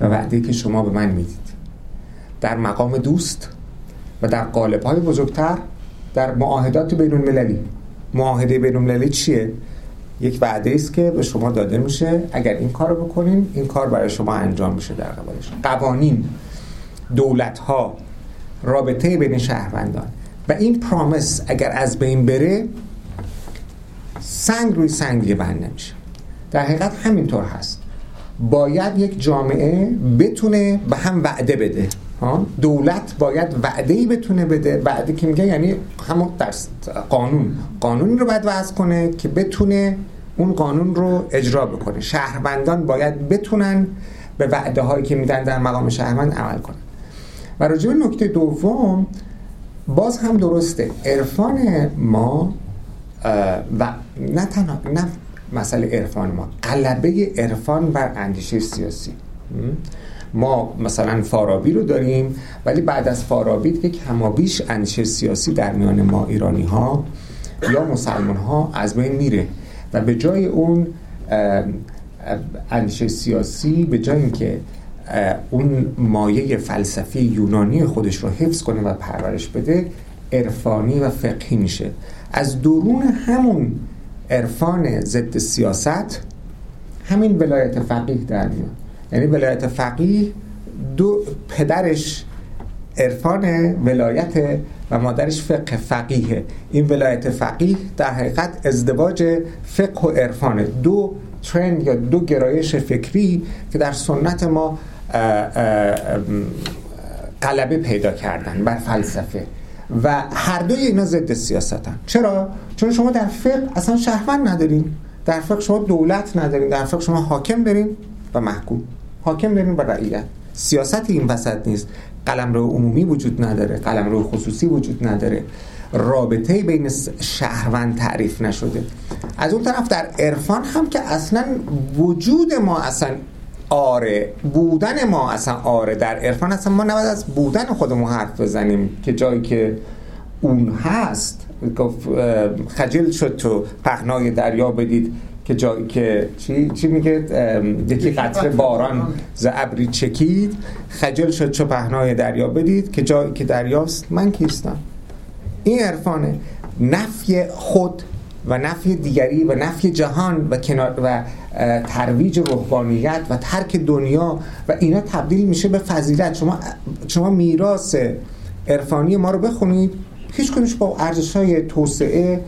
و وعده که شما به من می‌دید. در مقام دوست و در قالب های بزرگتر در معاهدات بین المللی معاهده بین المللی چیه؟ یک وعده است که به شما داده میشه. اگر این کار رو بکنین این کار برای شما انجام میشه در قبالش. قوانین دولت ها رابطه بین شهروندان. و این پرامس اگر از بین بره سنگ روی سنگ دیگه بند نمیشه. در حقیقت همینطور هست. باید یک جامعه بتونه به هم وعده بده. دولت باید وعده ای بتونه بده. وعده که میگه یعنی همون در قانون. قانونی رو باید وضع کنه که بتونه اون قانون رو اجرا بکنه. شهروندان باید بتونن به وعده هایی که میدن در مقام شهروند عمل کنن. و راجع به نکته دوم باز هم درسته. عرفان ما و نه تنها نه مسئله عرفان ما قلبه عرفان بر اندیشه سیاسی. ما مثلا فارابی رو داریم ولی بعد از فارابی که کمابیش اندیشه سیاسی در میان ما ایرانی ها یا مسلمان ها از بین میره. و به جای اون اندیشه سیاسی به جای اینکه اون مایه فلسفی یونانی خودش رو حفظ کنه و پرورش بده عرفانی و فقهی میشه. از درون همون عرفان ضد سیاست همین ولایت فقیه در میاد. یعنی ولایت فقیه دو پدرش عرفان ولایت و مادرش فقه فقیه. این ولایت فقیه در حقیقت ازدواج فقه و عرفانه. دو ترند یا دو گرایش فکری که در سنت ما غلبه پیدا کردن بر فلسفه. و هر دوی اینا ضد سیاستن. چرا؟ چون شما در فقه اصلا شهروند ندارین. در فقه شما دولت ندارین. در فقه شما حاکم دارین و محکوم. حاکم دارین و رعیت سیاست این وسط نیست. قلم رو عمومی وجود نداره. قلم رو خصوصی وجود نداره. رابطه بین شهروند تعریف نشده. از اون طرف در عرفان هم که اصلا وجود ما اصلا آره. بودن ما اصلا آره. در عرفان اصلا ما نباید از بودن خودمون حرف بزنیم که جایی که اون هست. خجل شد تو پهنای دریا بدید. که جایی که چی, چی میگه؟ یکی قطره باران ز ابری چکید. خجل شد چو پهنای دریا بدید که جایی که دریاست. من کیستم؟ این عرفانه. نفی خود و نفی دیگری و نفی جهان و کنار و ترویج روحانیت و ترک دنیا و اینا تبدیل میشه به فضیلت. شما شما میراث عرفانی ما رو بخونید. هیچ کنش با ارزش های توسعه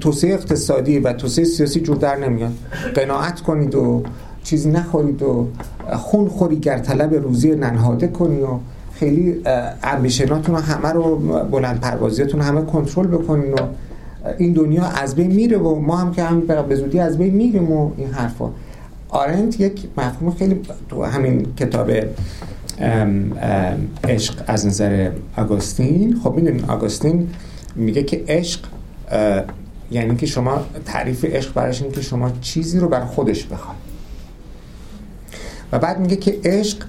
توسعه اقتصادی و توسعه سیاسی جور در نمیاد. قناعت کنید و چیزی نخورید و خون خوری گر طلب روزی ننهاده کنید و خیلی امبیشناتون رو همه رو بلند پروازیتون همه کنترل بکنین و این دنیا از بین میره و ما هم که هم به زودی از بین میریم و این حرفا. آرنت یک مفهوم خیلی تو همین کتاب عشق از نظر آگوستین. خب می‌دونین آگوستین میگه که عشق یعنی که شما تعریف عشق برایش این که شما چیزی رو بر خودش بخواد و بعد میگه که عشق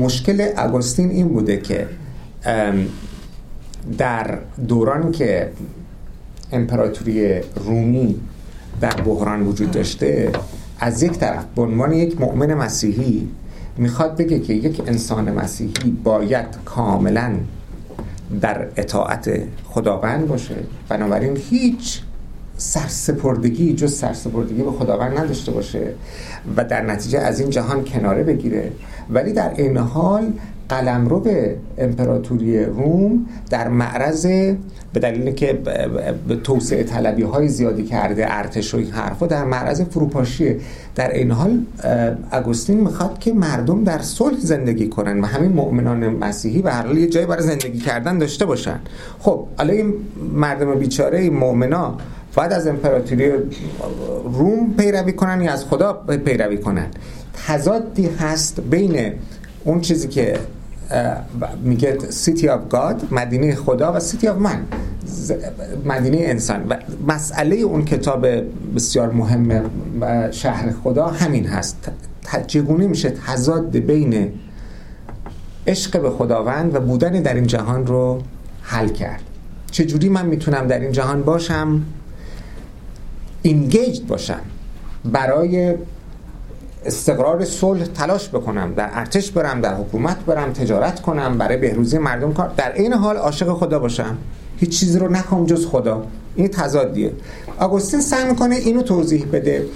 مشکل اگوستین این بوده که در دوران که امپراتوری رومی در بحران وجود داشته از یک طرف به عنوان یک مؤمن مسیحی می‌خواد بگه که یک انسان مسیحی باید کاملا در اطاعت خداوند باشه. بنابراین هیچ سرسپردگی جز سرسپردگی به خداوند نداشته باشه و در نتیجه از این جهان کناره بگیره. ولی در این حال قلمرو به امپراتوری روم در معرض به دلیل که توسعه طلبی های زیادی کرده ارتش و این حرفا در معرض فروپاشیه در این حال اگوستین می‌خواد که مردم در صلح زندگی کنن و همین مؤمنان مسیحی به هر حال یه جایی برای زندگی کردن داشته باشن. خب حالا این مردم بیچاره این مؤمنا باید از امپراتوری روم پیروی کنن یا از خدا پیروی کنن؟ تضادی هست بین اون چیزی که میگه City of God مدینه خدا و City of Man مدینه انسان. و مسئله اون کتاب بسیار مهم شهر خدا همین هست. چگونه میشه تضاد بین عشق به خداوند و بودن در این جهان رو حل کرد؟ چجوری من می‌تونم در این جهان باشم؟ اینگیجد باشم. برای استقرار صلح تلاش بکنم در ارتش برم در حکومت برم تجارت کنم برای بهروزی مردم کار. در این حال عاشق خدا باشم. هیچ چیزی رو نخوام جز خدا. این تضادیه. آگوستین سعی می‌کنه اینو توضیح بده.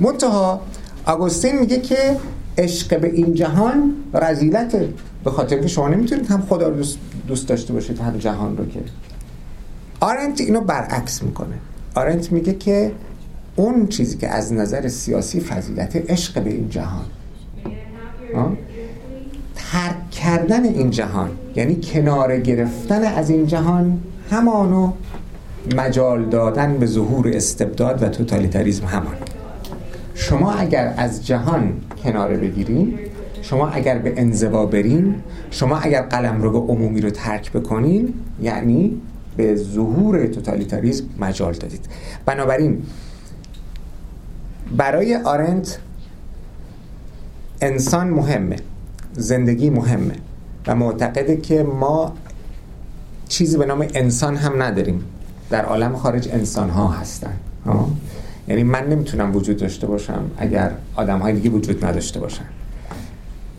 منتها آگوستین میگه که عشق به این جهان رزیلت به خاطر که شما نمی‌تونید هم خدا رو دوست, دوست داشته باشید هم جهان رو که. آرنت اینو برعکس می‌کنه. آرنت میگه که اون چیزی که از نظر سیاسی فضیلت عشق به این جهان. ترک کردن این جهان یعنی کنار گرفتن از این جهان همانو مجال دادن به ظهور استبداد و توتالیتاریزم همان. شما اگر از جهان کناره بگیرین شما اگر به انزوا برین شما اگر قلم رو به عمومی رو ترک بکنین یعنی به ظهور توتالیتاریزم مجال دادید. بنابراین برای آرنت انسان مهمه زندگی مهمه و معتقده که ما چیزی به نام انسان هم نداریم. در عالم خارج انسان ها هستن یعنی من نمی‌تونم وجود داشته باشم اگر آدم های دیگه وجود نداشته باشن.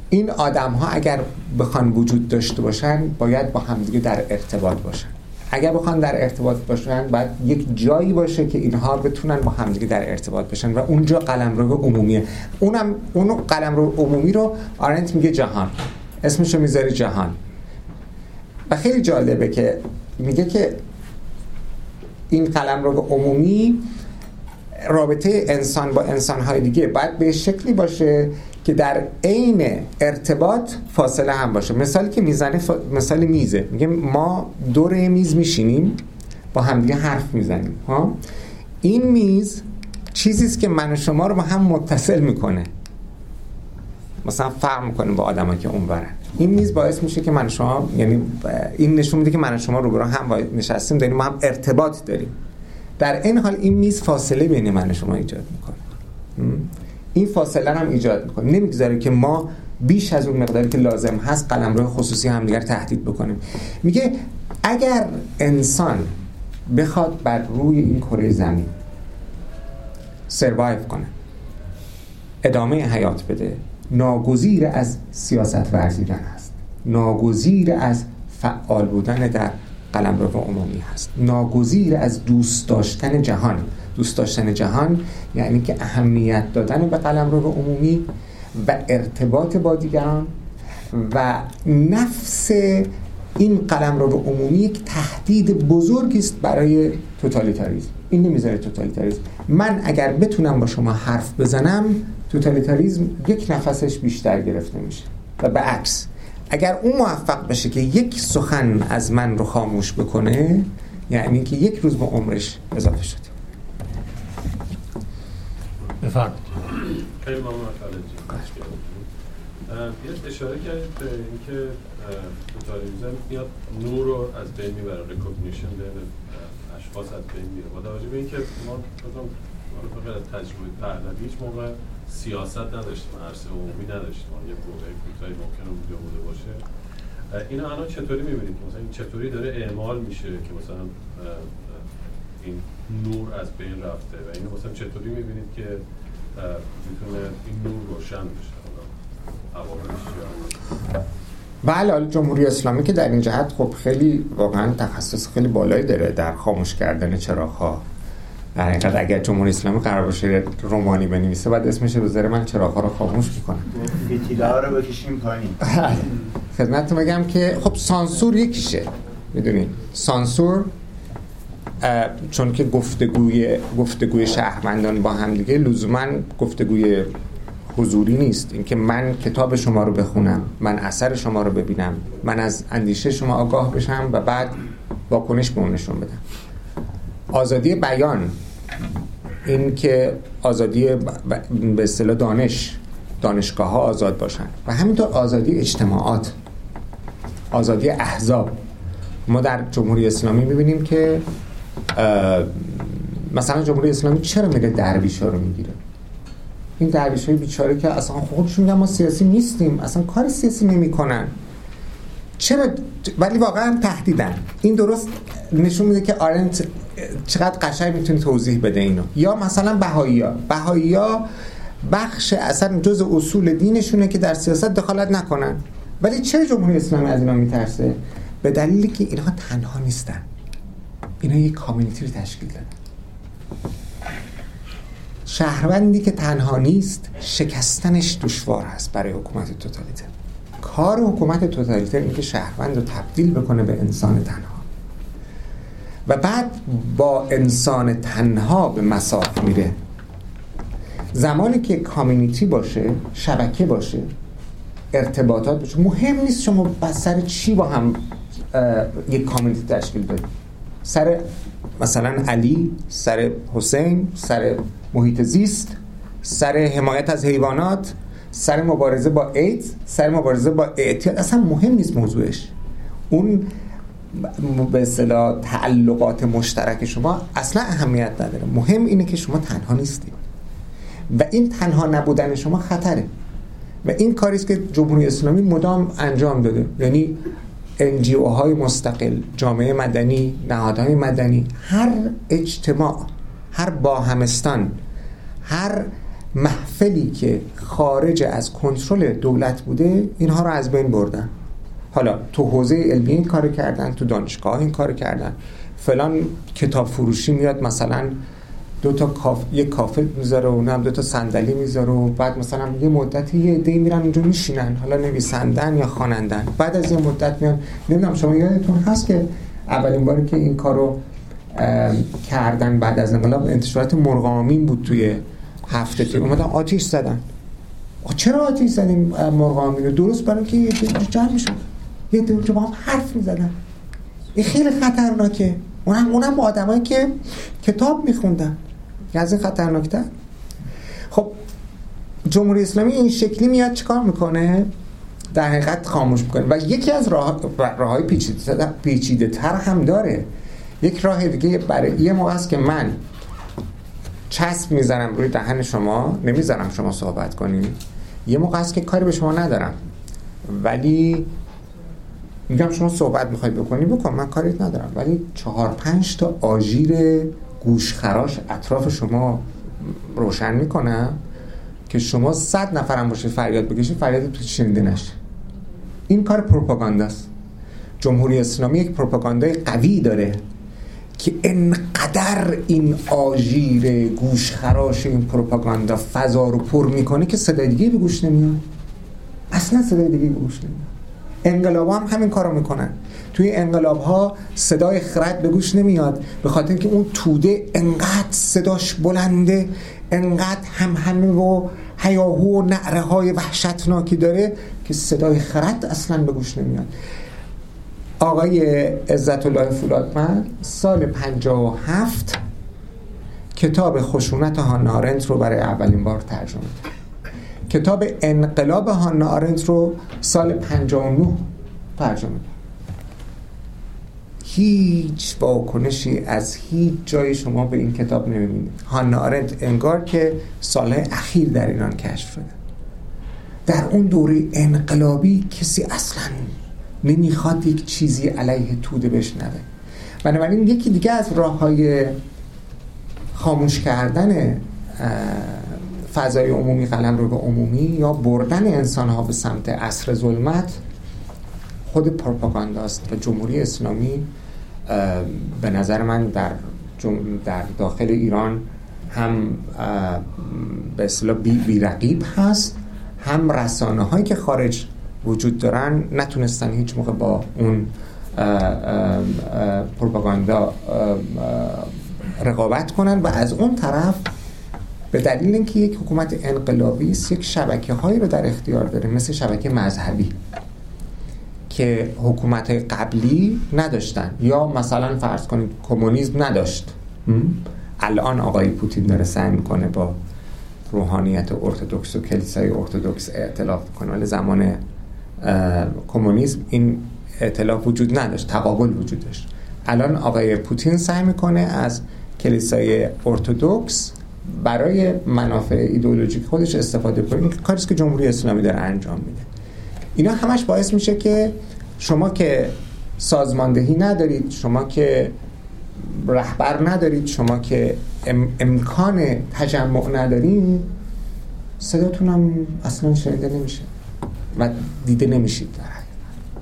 این آدم ها اگر بخوان وجود داشته باشن باید با همدیگه در ارتباط باشن. اگر بخوان در ارتباط باشن باید یک جایی باشه که اینها بتونن با همدیگه در ارتباط بشن و اونجا قلمرو عمومیه اونم اون قلمرو عمومی رو آرنت میگه جهان. اسمش رو می‌ذاره جهان. و خیلی جالبه که میگه که این قلمرو عمومی رابطه انسان با انسانهای دیگه. باید به شکلی باشه که در عین ارتباط فاصله هم باشه. مثالی که می‌زنه مثال میزه. میگه ما دور میز میشینیم با همدیگه حرف می‌زنیم ها این میز چیزی است که من و شما رو با هم متصل می‌کنه. مثلا فرق می‌کنه با آدمایی که اون برن این میز باعث میشه که من شما یعنی این نشون میده که من و شما رو هم نشستیم داریم ما هم ارتباط داریم. در این حال این میز فاصله بین من و شما ایجاد می‌کنه. این فاصله هم ایجاد می‌کنه نمی‌گذاره که ما بیش از اون مقداری که لازم هست قلمرو خصوصی همدیگر تهدید بکنیم. میگه اگر انسان بخواد بر روی این کره زمین سروایو کنه ادامه حیات بده ناگزیر از سیاست ورزیدن هست ناگزیر از فعال بودن در قلمرو عمومی هست. ناگزیر از دوست داشتن جهان. دوست داشتن جهان یعنی که اهمیت دادن به قلمرو عمومی و ارتباط با دیگران و نفس این قلمرو عمومی یک تهدید بزرگی است برای توتالیتاریسم. این نمی‌ذاره توتالیتاریسم. من اگر بتونم با شما حرف بزنم توتالیتاریسم یک نفسش بیشتر گرفته میشه و به عکس. اگر اون موفق بشه که یک سخن از من رو خاموش بکنه یعنی که یک روز به عمرش اضافه شده. بفرمایید. خیلی ممنون یه اشاره کردید به اینکه توتالیزم میاد نور رو از بین می‌بره recognition بین اشخاص از بین میره با توجه به اینکه ما از تجربه پهلوی هیچ موقع سیاست نداشتیم عرصه عمومی نداشتیم. یه بوده کوتاهی ممکنه بوده بوده باشه. این الان چطوری می‌بینید؟ مثلا این چطوری داره اعمال میشه که مثلا این نور از بین رفته و اینو مثلا چطوری می‌بینید که می‌تونه این نور روشن بشه؟ بله جمهوری اسلامی که در این جهت خب خیلی واقعا تخصص خیلی بالایی داره در خاموش کردن چراغ ها در حقیقت اگر جمهوری اسلامی قرار باشه رومانی بنویسه بعد اسمش رو من چراغ ها رو خاموش می‌کنم ها رو بکشیم پایین. خدمت بگم که خب سانسور یکیشه. می‌دونید سانسور چون که گفتگوی گفتگوی شهروندان با هم دیگه لزوما گفتگوی حضوری نیست. اینکه من کتاب شما رو بخونم من اثر شما رو ببینم من از اندیشه شما آگاه بشم و بعد واکنش به اون نشون بدم. آزادی بیان. این که آزادی به اصطلاح دانش دانشگاه ها آزاد باشن. و همینطور آزادی اجتماعات. آزادی احزاب. ما در جمهوری اسلامی می‌بینیم که مثلا جمهوری اسلامی چرا میره درویش ها رو می‌گیره؟ این درویش های بیچاره که اصلا خودشون ما سیاسی نیستیم اصلا کار سیاسی نمی‌کنن. چرا؟ ولی واقعا تهدیدن. این درست نشون میده که آرنت چقدر قشنگ می‌تونه توضیح بده اینو. یا مثلا بهایی ها بهایی ها بخش اصلا جز اصول دینشونه که در سیاست دخالت نکنن. ولی چرا جمهوری اسلامی از اینا میترسه؟ به دلیلی که اینها تنها نیستن. اینا یک کامیونیتی رو تشکیل دادن شهروندی که تنها نیست شکستنش دشوار هست برای حکومت توتالیتر. کار حکومت توتالیتر اینه که شهروند رو تبدیل بکنه به انسان تنها. و بعد با انسان تنها به مساف میره. زمانی که کامیونیتی باشه شبکه باشه ارتباطات باشه مهم نیست شما بسر سر چی با هم یک کامیونیتی تشکیل بدید سر مثلا علی سر حسین سر محیط زیست سر حمایت از حیوانات سر مبارزه با ایدز سر مبارزه با اعتیاد. اصلا مهم نیست موضوعش. اون به اصطلاح تعلقات مشترک شما اصلا اهمیت نداره. مهم اینه که شما تنها نیستید. و این تنها نبودن شما خطره. و این کاری است که جمهوری اسلامی مدام انجام داده. یعنی انجیو های مستقل جامعه مدنی نهادهای مدنی هر اجتماع هر باهمستان هر محفلی که خارج از کنترل دولت بوده اینها رو از بین بردن. حالا تو حوزه علمی این کار کردن تو دانشگاه این کار کردن. فلان کتاب فروشی میاد مثلا دو تا کاف... یک کافه می‌ذاره و اونم دو تا صندلی می‌ذاره و بعد مثلا یه مدتی یه عده میرن اونجا میشینن. حالا نویسندن یا خوانندن. بعد از یه مدت میان نمی‌دونم شما یادتون هست که اولین باری که این کارو کردن بعد از انقلاب انتشارات مرغامین بود توی هفته که اومدن آتیش زدن. چرا آتیش زدیم مرغامین رو؟ درست برای که یه جمع یه دو با هم حرف می‌زدن. این خیلی خطرناکه. اونم اونم آدمایی که کتاب میخوندن. از این خطرناکتر. خب جمهوری اسلامی این شکلی میاد چیکار می‌کنه؟ در حقیقت خاموش می‌کنه. و یکی از راه های پیچیده, پیچیده تر هم داره. یک راه دیگه برای یه موقع است که من چسب می‌زنم روی دهن شما نمی‌ذارم شما صحبت کنیم یه موقع است که کاری به شما ندارم. ولی میگم شما صحبت می‌خوای بکنی بکن. من کاریت ندارم. ولی چهار پنج تا آژیر گوشخراش اطراف شما روشن می‌کنم که شما صد نفرم باشه فریاد بکشی فریاد تو شنیده نشه. این کار پروپاگانداست. جمهوری اسلامی یک پروپاگاندای قوی داره که انقدر این آژیر گوشخراش این پروپاگاندا فضا رو پر می‌کنه که صدای دیگه به گوش نمیاد. اصلا صدای دیگه به گوش نمیاد. انقلاب هم همین کارو می‌کنن توی انقلاب ها صدای خرد به گوش نمیاد. به خاطر اینکه اون توده انقدر صداش بلنده انقدر هم همه و هیاهو و نعره های وحشتناکی داره که صدای خرد اصلا به گوش نمیاد. آقای عزت الله فولادمند سال 57 کتاب خشونت هانارنت رو برای اولین بار ترجمه کرد. کتاب انقلاب هانا آرنت رو سال 59 ترجمه کرد. هیچ واکنشی از هیچ جای شما به این کتاب نمی‌بینید هانا آرنت انگار که سالهای اخیر در ایران کشف شده. در اون دوره انقلابی کسی اصلا نمی‌خواد یک چیزی علیه توده بشنوه. بنابراین یکی دیگه از راه های خاموش کردن فضای عمومی قلم رو به عمومی یا بردن انسان ها به سمت عصر ظلمت خود پروپاگانداست و جمهوری اسلامی به نظر من در, در داخل ایران هم به اصطلاح بی, بی رقیب هست. هم رسانه هایی که خارج وجود دارن نتونستن هیچ موقع با اون پروپاگاندا رقابت کنن و از اون طرف به دلیل اینکه یک حکومت انقلابی است یک شبکه هایی رو در اختیار داره مثل شبکه مذهبی که حکومت قبلی نداشتن. یا مثلا فرض کنید کمونیسم نداشت. الان آقای پوتین داره سعی می‌کنه با روحانیت ارتدکس و کلیسای ارتدکس اعتلاف کنه. ولی زمان کمونیسم این اعتلاف وجود نداشت تقابل وجود داشت. الان آقای پوتین سعی می‌کنه از کلیسای ارتدکس برای منافع ایدئولوژیک خودش استفاده کنه کاری که جمهوری اسلامی داره انجام میده. اینا همش باعث میشه که شما که سازماندهی ندارید شما که رهبر ندارید شما که امکان تجمع ندارید صداتون هم اصلا شنیده نمیشه و دیده نمیشید. در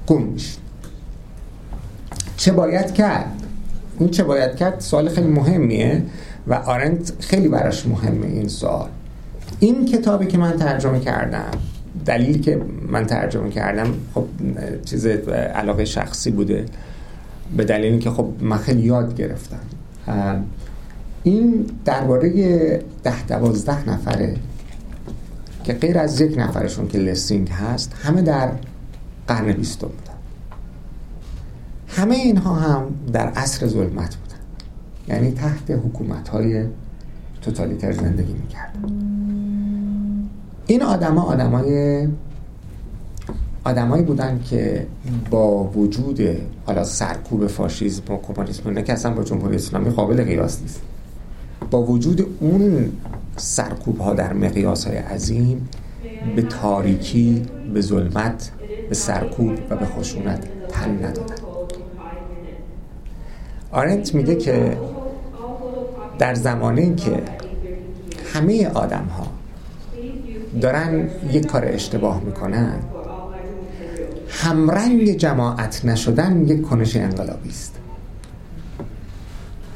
گم میشید. چه باید کرد؟ این چه باید کرد؟ سوال خیلی مهمیه. و آرنت خیلی براش مهمه این سوال. این کتابی که من ترجمه کردم دلیلی که من ترجمه کردم خب چیز علاقه شخصی بوده به دلیلی که خب من خیلی یاد گرفتم. این درباره ده دوازده نفره که غیر از یک نفرشون که لسینگ هست همه در قرن بیستم بودن. همه اینها هم در عصر ظلمت یعنی تحت حکومت های توتالیتر زندگی می‌کرد. این آدما آدمای آدمایی بودن که با وجود حالا سرکوب فاشیسم و کمونیسم نه که اصلا با جمهوری اسلامی قابل قیاس نیست. با وجود اون سرکوب ها در مقیاس های عظیم به تاریکی به ظلمت به سرکوب و به خشونت تن ندادن. آرنت میگه که در زمانی که همه آدم ها دارن یک کار اشتباه می‌کنن همرنگ جماعت نشدن یک کنش انقلابی است.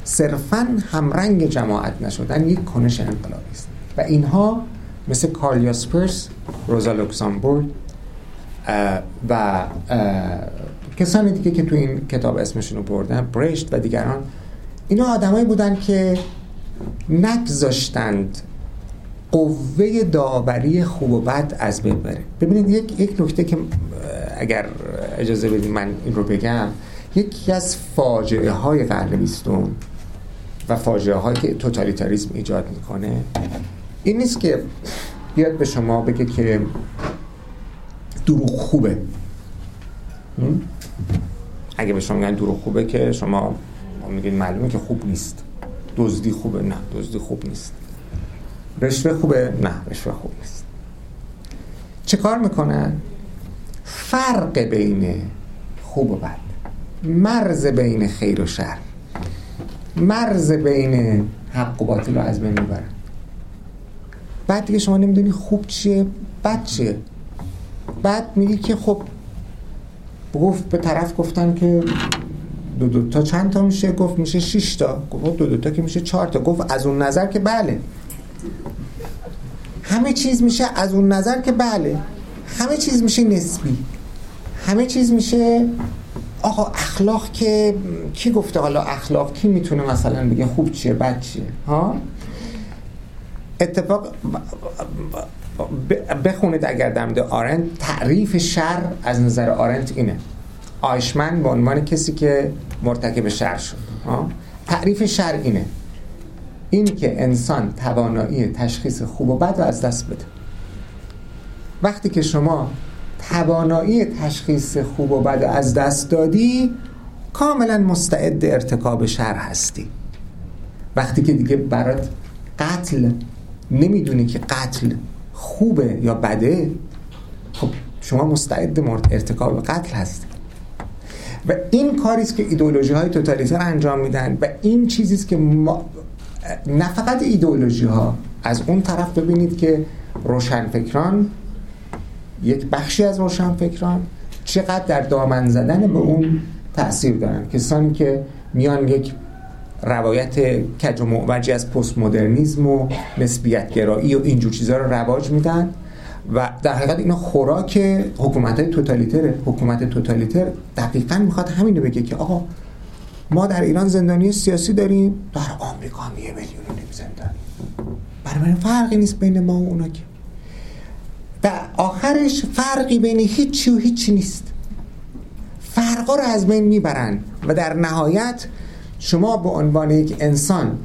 صرفا همرنگ جماعت نشدن یک کنش انقلابی است. و اینها مثل کارل یاسپرس روزا لوکسامبورگ و کسانی دیگه که تو این کتاب اسمشون رو بردن برشت و دیگران اینا آدمایی بودن که نگذاشتند قوه داوری خوب و بد از بین بره ببینید یک یک نکته که اگر اجازه بدید من این رو بگم یکی از فاجعه های قرن بیستم و فاجعه هایی که توتالیتاریسم ایجاد می‌کنه این نیست که بیاد به شما بگه که دروغ خوبه؟ اگه به شما میگن دروغ خوبه که شما میگین معلومه که خوب نیست. دزدی خوبه نه دزدی خوب نیست. رشوه خوبه؟ نه رشوه خوب نیست. چه کار می‌کنن فرق بین خوب و بد. مرز بین خیر و شر. مرز بین حق و باطل رو از بین می‌برن بعد دیگه شما نمی‌دونی خوب چیه بد چیه. بعد میگی که خب گفت به طرف گفتن که دو دو تا چند تا میشه؟ گفت میشه 6 تا. گفت دو دو تا که میشه 4 تا. گفت از اون نظر که بله. همه چیز میشه از اون نظر که بله. همه چیز میشه نسبی. همه چیز میشه آقا اخلاق که کی گفته حالا اخلاق؟ کی می‌تونه مثلا بگه خوب چیه بد چیه؟ ها؟ اتفاق بخونید اگر در مورد آرنت. تعریف شر از نظر آرنت اینه. آیشمن به عنوان کسی که مرتکب شر شد؟ تعریف شر اینه. این که انسان توانایی تشخیص خوب و بد رو از دست بده. وقتی که شما توانایی تشخیص خوب و بد از دست دادی کاملا مستعد ارتکاب شر هستی. وقتی که دیگه برات قتل نمی‌دونی که قتل خوبه یا بده خب شما مستعد ارتکاب قتل هستی. و این کاری است که ایدئولوژی های توتالیتر انجام میدن و این چیزی است که ما نه فقط ایدئولوژی ها از اون طرف ببینید که روشنفکران یک بخشی از روشنفکران چقدر در دامن زدن به اون تاثیر دارن. کسانی که میان یک روایت کج و معوجی از پست مدرنیزم و نسبیت گرایی و اینجور چیزها رو رواج میدن و در حقیقت اینا خوراک حکومت های توتالیتره حکومت توتالیتر دقیقا می‌خواد همین رو بگه که آقا ما در ایران زندانی سیاسی داریم در آمریکا هم یه میلیون و زندانی برای من فرقی نیست بین ما و اونا که. در آخرش فرقی بین هیچی و هیچی نیست. فرقا رو از بین می‌برن و در نهایت شما به عنوان یک انسان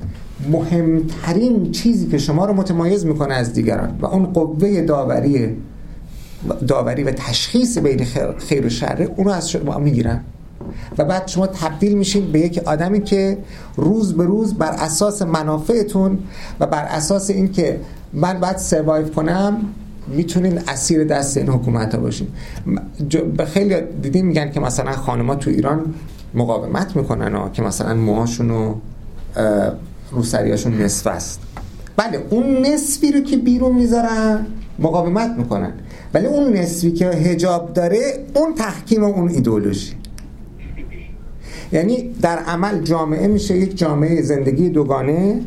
مهمترین چیزی که شما رو متمایز می‌کنه از دیگران و اون قوه داوری داوری و تشخیص بین خیر و شر اون رو از شما می‌گیرن. و بعد شما تبدیل میشین به یک آدمی که روز به روز بر اساس منافعتون و بر اساس اینکه من باید سروایو کنم می‌تونین اسیر دست این حکومت ها باشین به خیلی دیدین میگن که مثلا خانما تو ایران مقاومت می‌کنن ها که مثلا موهاشون و روسریاشون نصف است. بله اون نصفی رو که بیرون می‌ذارن مقاومت می‌کنن. ولی اون نصفی که هجاب داره اون تحکیم اون ایدولوژی یعنی در عمل جامعه میشه یک جامعه زندگی دوگانه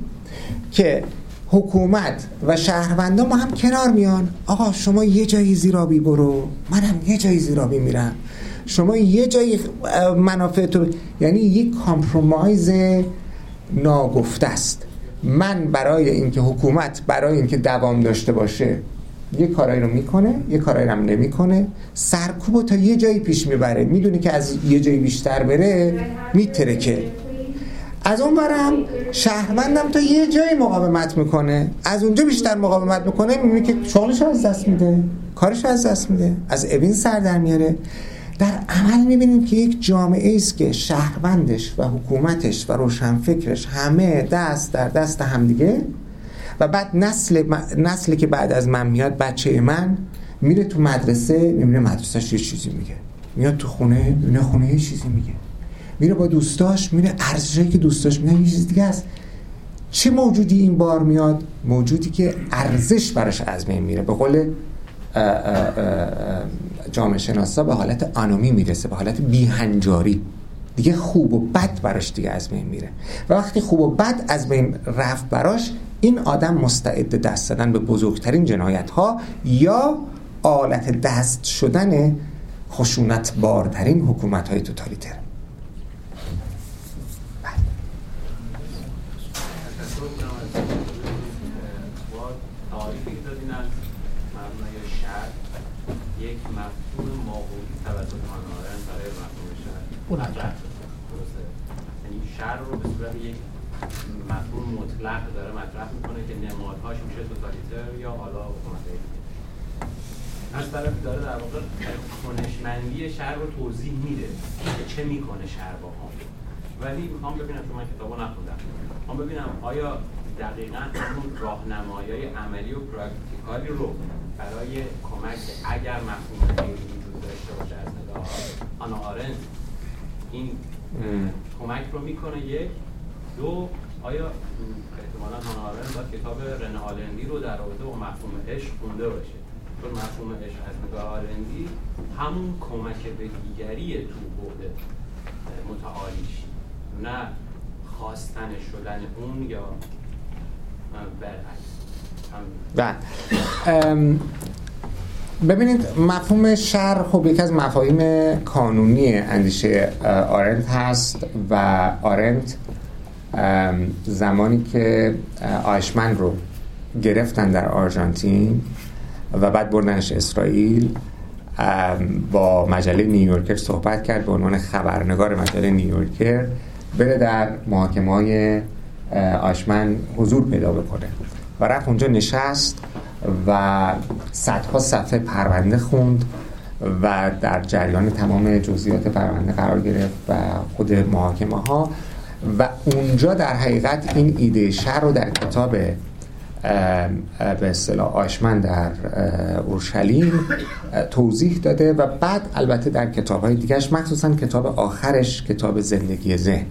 که حکومت و شهروندا ما هم کنار میان. آقا شما یه جایی زیرابی برو. منم یه جایی زیرابی میرم. شما یه جایی منافع تو. یعنی یک کامپرومایز ناگفته است. من برای اینکه حکومت برای اینکه دوام داشته باشه یه کارایی رو می‌کنه یه کارایی هم نمی‌کنه. سرکوبو تا یه جایی پیش می‌بره. می‌دونی که از یه جایی بیشتر بره میترکه. از اون برم شهروندم تا یه جایی مقاومت می‌کنه. از اونجا بیشتر مقاومت می‌کنه می‌بینی که شغلش از دست میده. کارش از دست میده. از اوین سر در میاره. در عمل می‌بینیم که یک جامعه است که شهروندش و حکومتش و روشنفکرش همه دست در دست همدیگه و بعد نسل نسلی که بعد از من میاد بچه من میره تو مدرسه می‌بینه مدرسهش یه چیزی میگه. میاد تو خونه می‌بینه خونه یه چیزی میگه. میره با دوستاش میره ارزشی که دوستاش میگن یه چیز دیگه است. چه موجودی این بار میاد؟ موجودی که ارزش براش از بین میره. به قول جامعه شناسا به حالت آنومی می‌رسه به حالت بیهنجاری. دیگه خوب و بد براش دیگه از بین میره. و وقتی خوب و بد از بین رفت براش این آدم مستعد دست زدن به بزرگترین جنایت ها یا آلت دست شدن خشونت بارترین حکومت های توتالیتر یک مفهوم ماهوی توسط هانارن برای مفهوم مطرح درسته. یعنی شهر رو به صورت یک مفهوم مطلق داره مطرح می‌کنه که نمادهاش میشه توتالیتر یا حالا حکومت از طرف داره در واقع کنشمندی شهر رو توضیح میده که چه می‌کنه شهر با هم. ولی می‌خوام ببینم چون من کتابو نخوندم. می‌خوام ببینم آیا دقیقا همون راهنمایی عملی و پراکتیکالی رو برای کمک اگر مفهوم وجود داشته باشه از نگاه آنا آرنت این کمک رو می‌کنه یک دو آیا احتمالا آرنت باید کتاب رن آلندی رو در رابطه با مفهوم عشق خونده باشه؟ چون مفهوم عشق از نگاه آلندی همون کمک به دیگری تو بعد متعالیش نه خواستن شدن اون یا برعکس. بله. ببینید مفهوم شر خب یکی از مفاهیم کانونی اندیشه آرنت هست و آرنت زمانی که آیشمن رو گرفتن در آرژانتین و بعد بردنش اسرائیل با مجله نیویورکر صحبت کرد به عنوان خبرنگار مجله نیویورکر بره در محاکمه های آشمن حضور پیدا بکنه. و رفت اونجا نشست. و صدها صفحه پرونده خوند و در جریان تمام جزئیات پرونده قرار گرفت و خود محاکمه ها و اونجا در حقیقت این ایده شر رو در کتاب به اصطلاح آشمن در اورشلیم توضیح داده و بعد البته در کتاب های دیگرش مخصوصا کتاب آخرش کتاب زندگی ذهن.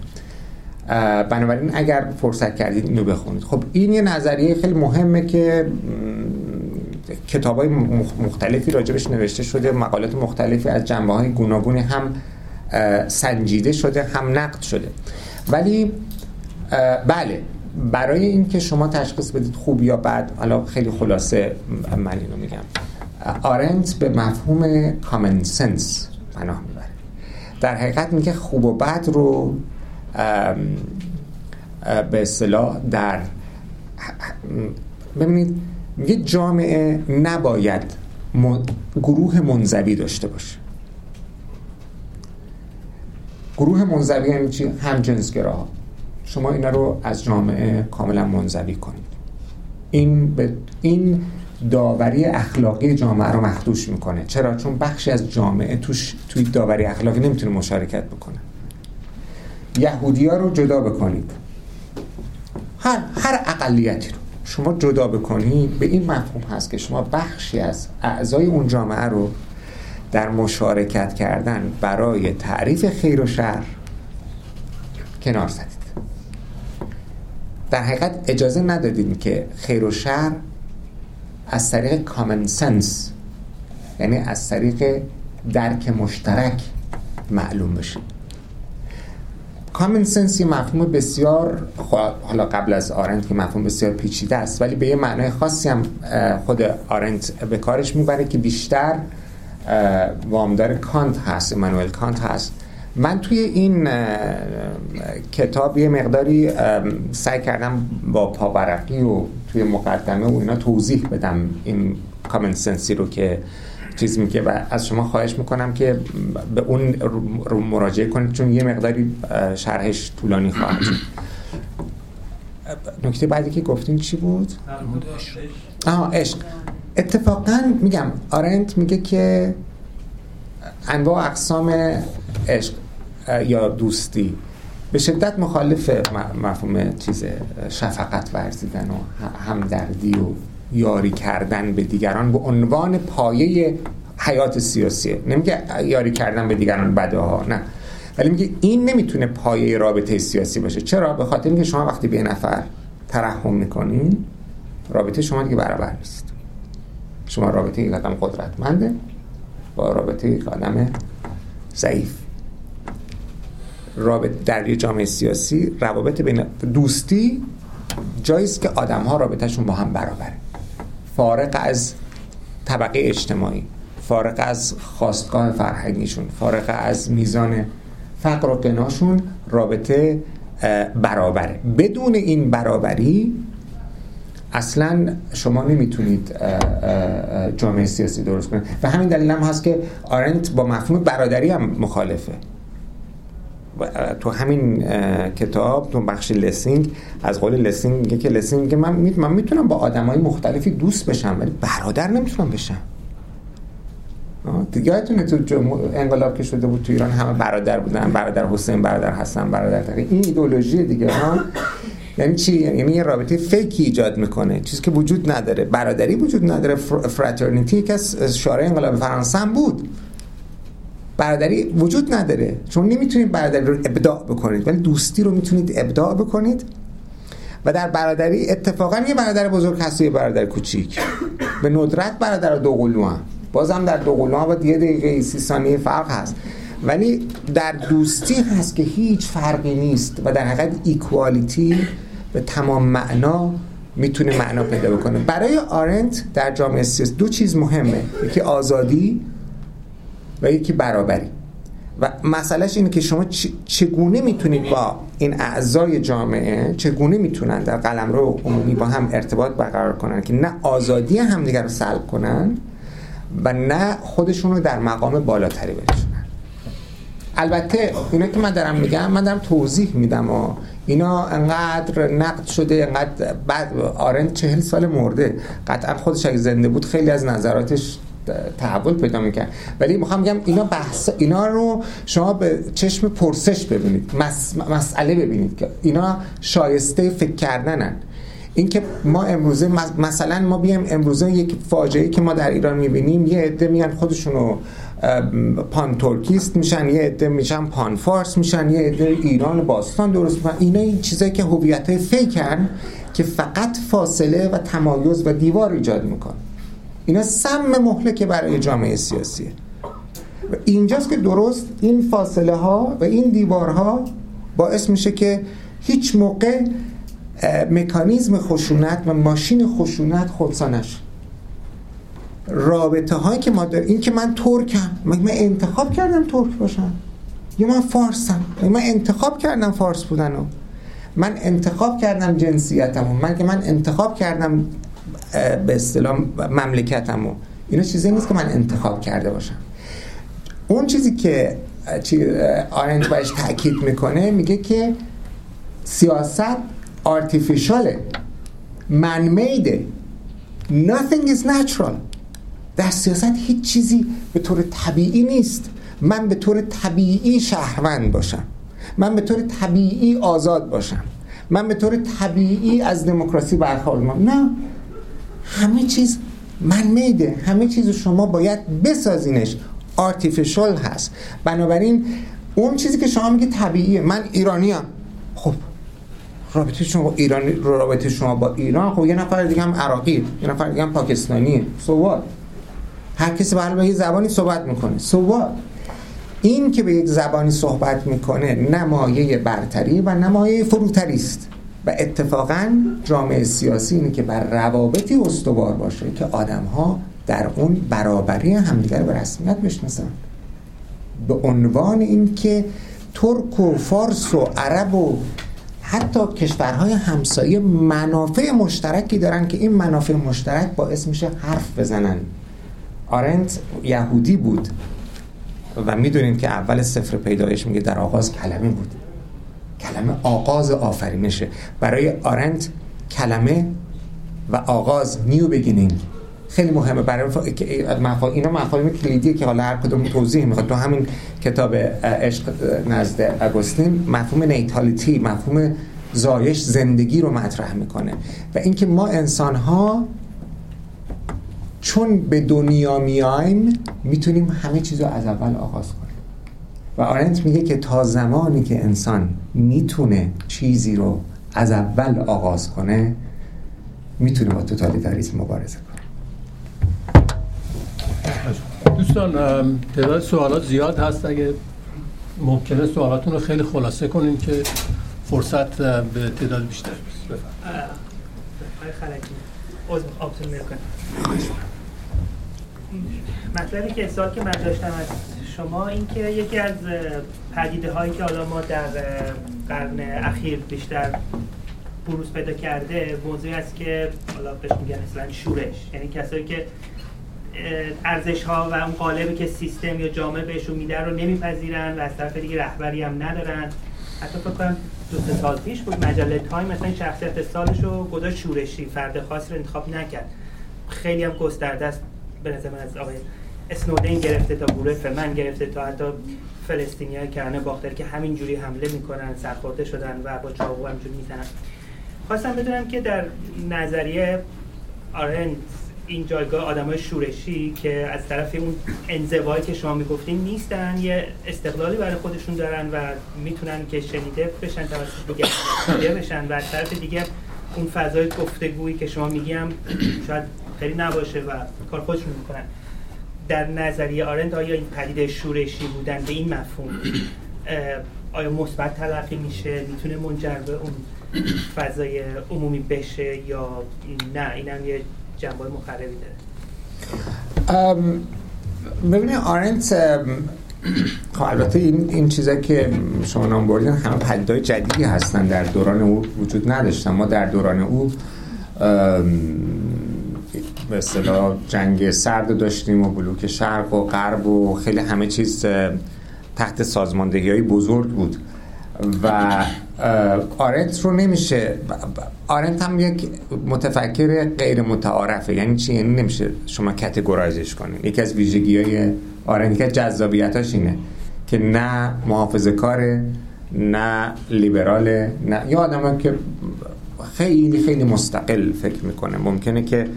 بنابراین اگر فرصت کردید اینو بخونید. خب این یه نظریه خیلی مهمه که کتاب های مختلفی راجبش نوشته شده مقالات مختلفی از جنبه های گوناگونی هم سنجیده شده هم نقد شده. ولی بله برای اینکه شما تشخیص بدید خوب یا بد حالا خیلی خلاصه من اینو میگم. آرنت به مفهوم کامن سنس پناه می‌بره. در حقیقت میگه خوب و بد رو به اصطلاح در ببینید میگه جامعه نباید گروه منزوی داشته باشه. گروه منزوی یعنی چی؟ هم جنسگراها شما اینا رو از جامعه کاملا منزوی کنید. این به این داوری اخلاقی جامعه رو مخدوش می‌کنه. چرا؟ چون بخشی از جامعه توش توی داوری اخلاقی نمی‌تونه مشارکت بکنه. یهودی ها رو جدا بکنید. هر هر اقلیتی رو. شما جدا بکنید به این مفهوم هست که شما بخشی از اعضای اون جامعه رو در مشارکت کردن برای تعریف خیر و شر کنار زدید. در حقیقت اجازه ندادید که خیر و شر از طریق کامن سنس یعنی از طریق درک مشترک معلوم بشه. common sense یه مفهوم بسیار حالا قبل از آرنت که مفهوم بسیار پیچیده است ولی به یه معنای خاصی هم خود آرنت به کارش می‌بره که بیشتر وامدار کانت هست امانوئل کانت هست. من توی این کتاب یه مقداری سعی کردم با پاورقی و توی مقدمه و اینا توضیح بدم این common sense ی رو که چیز میگه و از شما خواهش می‌کنم که به اون رو مراجعه کنید چون یه مقداری شرحش طولانی خواهد نکته بعدی که گفتین چی بود؟ آه عشق اتفاقا میگم آرنت میگه که انواع اقسام عشق یا دوستی به شدت مخالف مفهوم چیز شفقت ورزیدن و همدردی و یاری کردن به دیگران به عنوان پایه حیات سیاسیه نمیگه یاری کردن به دیگران بده ها نه. ولی میگه این نمی‌تونه پایه رابطه سیاسی باشه. چرا؟ به خاطر اینکه شما وقتی به نفر ترحم می‌کنین رابطه شما دیگه برابر نیست. شما رابطه یک آدم قدرتمنده با رابطه یک آدم ضعیف. رابطه در یه جامعه سیاسی روابط بین دوستی جاییست که آدم ها رابطهشون با هم برابره. فارق از طبقه اجتماعی فارق از خواستگاه فرهنگیشون فارق از میزان فقر و قناشون رابطه برابره. بدون این برابری اصلا شما نمی‌تونید جامعه سیاسی درست کنید. و همین دلیل هم هست که آرنت با مفهوم برادری هم مخالفه. تو همین کتاب تو بخش لسینگ از قول لسینگ میگه که لسینگ میگه من, من می‌تونم با آدمای مختلفی دوست بشم ولی برادر نمی‌تونم بشم. یادتونه تو انقلاب که شده بود تو ایران همه برادر بودن برادر حسین برادر حسن برادر تقی این ایدولوژی دیگه. ها یعنی چی؟ یعنی یه رابطه فیکی ایجاد می‌کنه چیزی که وجود نداره. برادری وجود نداره فراترنیتی که از شورای انقلاب فرانسه هم بود. برادری وجود نداره. چون نمی‌تونید برادری رو ابداع بکنید ولی دوستی رو می‌تونید ابداع بکنید. و در برادری اتفاقا یه برادر بزرگ هست یه برادر کوچیک. به ندرت برادر دو قلو هم بازم در دو قلو با یه دقیقه سی ثانیه فرق هست. ولی در دوستی هست که هیچ فرقی نیست و در حقیقت ایکوالیتی به تمام معنا می‌تونه معنا پیدا بکنه. برای آرنت در جامعه سیاسی دو چیز مهمه. یکی آزادی و یکی برابری. و مسئلهش اینه که شما چگونه می‌تونید با این اعضای جامعه چگونه می‌تونن در قلم رو عمومی با هم ارتباط برقرار کنن که نه آزادی همدیگر رو سلب کنن و نه خودشون رو در مقام بالاتری برسونن البته اینا که من دارم میگم من دارم توضیح میدم و اینا انقدر نقد شده انقدر بعد آرند چهل سال مرده. قطعا خودش اگه زنده بود خیلی از نظراتش تحول پیدا می‌کرد. ولی می‌خوام بگم اینا بحث اینا رو شما به چشم پرسش ببینید. مسئله ببینید که اینا شایسته فکر کردنن. اینکه ما امروزه مثلا ما بیایم امروزه یک فاجعه که ما در ایران می‌بینیم یه عده میان خودشونو پان ترکیست میشن یه عده میشن پان فارس میشن یه عده ایران باستان درست می‌کنن. اینا این چیزایی که هویت های فیکن که فقط فاصله و تمایز و دیوار ایجاد میکن اینا سم مهلکه برای جامعه سیاسیه. و اینجاست که درست این فاصله ها و این دیوارها باعث میشه که هیچ موقع مکانیزم خشونت و ماشین خشونت خودسانش رابطه هایی که ما داریم این که من ترکم من انتخاب کردم ترک باشم. یا من فارسم من انتخاب کردم فارس بودنو. من انتخاب کردم جنسیتمو. من که من انتخاب کردم به اصطلاح مملکتمو. اینا چیزی نیست که من انتخاب کرده باشم. اون چیزی که آرنج باش تاکید می‌کنه میگه که سیاست آرتیفیشاله منمیده nothing is natural. در سیاست هیچ چیزی به طور طبیعی نیست. من به طور طبیعی شهروند باشم. من به طور طبیعی آزاد باشم. من به طور طبیعی از دموکراسی برخوردم. نه. همه چیز من میده همه چیز شما باید بسازینش. آرتیفیشال هست. بنابراین اون چیزی که شما میگه طبیعیه. من ایرانیم. خب رابطه شما با ایران رابطه شما با ایران خب یه نفر دیگه هم عراقی یه نفر دیگه هم پاکستانی سوال هر کسی به یه زبانی صحبت می‌کنه. سوال این که به یک زبانی صحبت می‌کنه نمایه برتری و نمایه فروتری است و اتفاقا جامعه سیاسی اینه که بر روابطی استوار باشه که آدم ها در اون برابری همدیگر به رسمیت بشناسن. به عنوان اینکه ترک و فارس و عرب و حتی کشورهای همسایه منافع مشترکی دارن که این منافع مشترک باعث میشه حرف بزنن. آرنت یهودی بود و می‌دونیم که اول سفر پیدایش میگه در آغاز کلمه بود. کلمه آغاز آفرینشه. برای آرنت کلمه و آغاز نیو بگینینگ خیلی مهمه. برای مفا... اینا مفاهیم کلیدیه که حالا هر کدوم توضیح می‌خواد. تو همین کتاب عشق نزد اگوستین مفهوم نیتالیتی مفهوم زایش زندگی رو مطرح می‌کنه. و اینکه ما انسان ها چون به دنیا میایم می‌تونیم همه چیز رو از اول آغاز کنیم. و آرنت میگه که تا زمانی که انسان می‌تونه چیزی رو از اول آغاز کنه می‌تونه با توتالیتاریسم مبارزه کنه. دوستان تعداد سوالات زیاد هست. اگه ممکنه سوالاتون رو خیلی خلاصه کنین که فرصت به تعداد بیشتر بفرمایید. مطلبی که سوال که من داشتم از شما اینکه یکی از پدیده هایی که حالا ما در قرن اخیر بیشتر بروز پیدا کرده موضوعی است که حالا بهش میگن مثلا شورش. یعنی کسایی که ارزش ها و اون قالبی که سیستم یا جامعه بهشون میده رو نمیپذیرن و از طرف دیگه رهبری هم ندارن. حتی فکر کنم دو سه سال پیش بود مجله تایم مثلا شخصیت سالش رو گذاشت شورشی فرد خاصی رو انتخاب نکرد. خیلی هم گسترده است به نظر من از آقای اسنودن گرفته تا گروه فمن گرفته تا حتی فلسطینی های کرانه باختر که همینجوری حمله می‌کنن سرخورده شدن و با چاقو همینجوری می‌زنن خواستم بدونم که در نظریه آرنت این جایگاه آدمای شورشی که از طرف اون انزوایی که شما می‌گفتین نیستن یه استقلالی برای خودشون دارن و می‌تونن که شنیده بشن توسط دیگه بشن و از طرف دیگه اون فضای گفتگویی که شما میگیم شاید خیلی نباشه و کار خودشون می‌کنن. در نظریه آرند آیا این پدیده شورشی بودن به این مفهوم آیا مثبت تلقی میشه؟ می‌تونه منجر به اون فضای عمومی بشه یا نه؟ اینم یه جنبه مخربی داره. ببینید آرنت خب البته این این چیزا که شما نام بردین همه پدیدهای جدیدی هستن. در دوران او وجود نداشتن. ما در دوران او به جنگ سرد داشتیم و بلوک شرق و غرب و خیلی همه چیز تحت سازماندهی های بزرگ بود. و آرنت رو نمیشه آرنت هم یک متفکر غیر متعارفه یعنی چی؟ یعنی نمیشه شما کتگورایزش کنید. یکی از ویژگی های آرنت که جذابیتاش اینه که نه محافظه کاره نه لیبراله نه یه آدمه که خیلی خیلی مستقل فکر می‌کنه. ممکنه که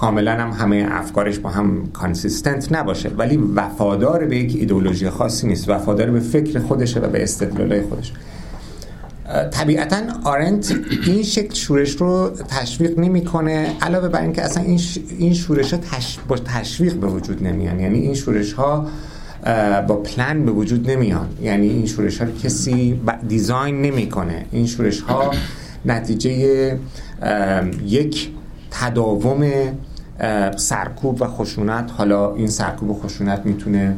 کاملا هم همه افکارش با هم consistent نباشه ولی وفادار به یک ایدئولوژی خاصی نیست. وفادار به فکر خودشه و به استدلالای خودش. طبیعتا آرنت این شکل شورش رو تشویق نمی‌کنه علاوه بر اینکه اصلا این این شورش ها با تشویق به وجود نمیان. یعنی این شورش ها با پلن به وجود نمیان. یعنی این شورش ها رو کسی دیزاین نمی‌کنه. این شورش ها نتیجه یک تداوم سرکوب و خشونت. حالا این سرکوب و خشونت می‌تونه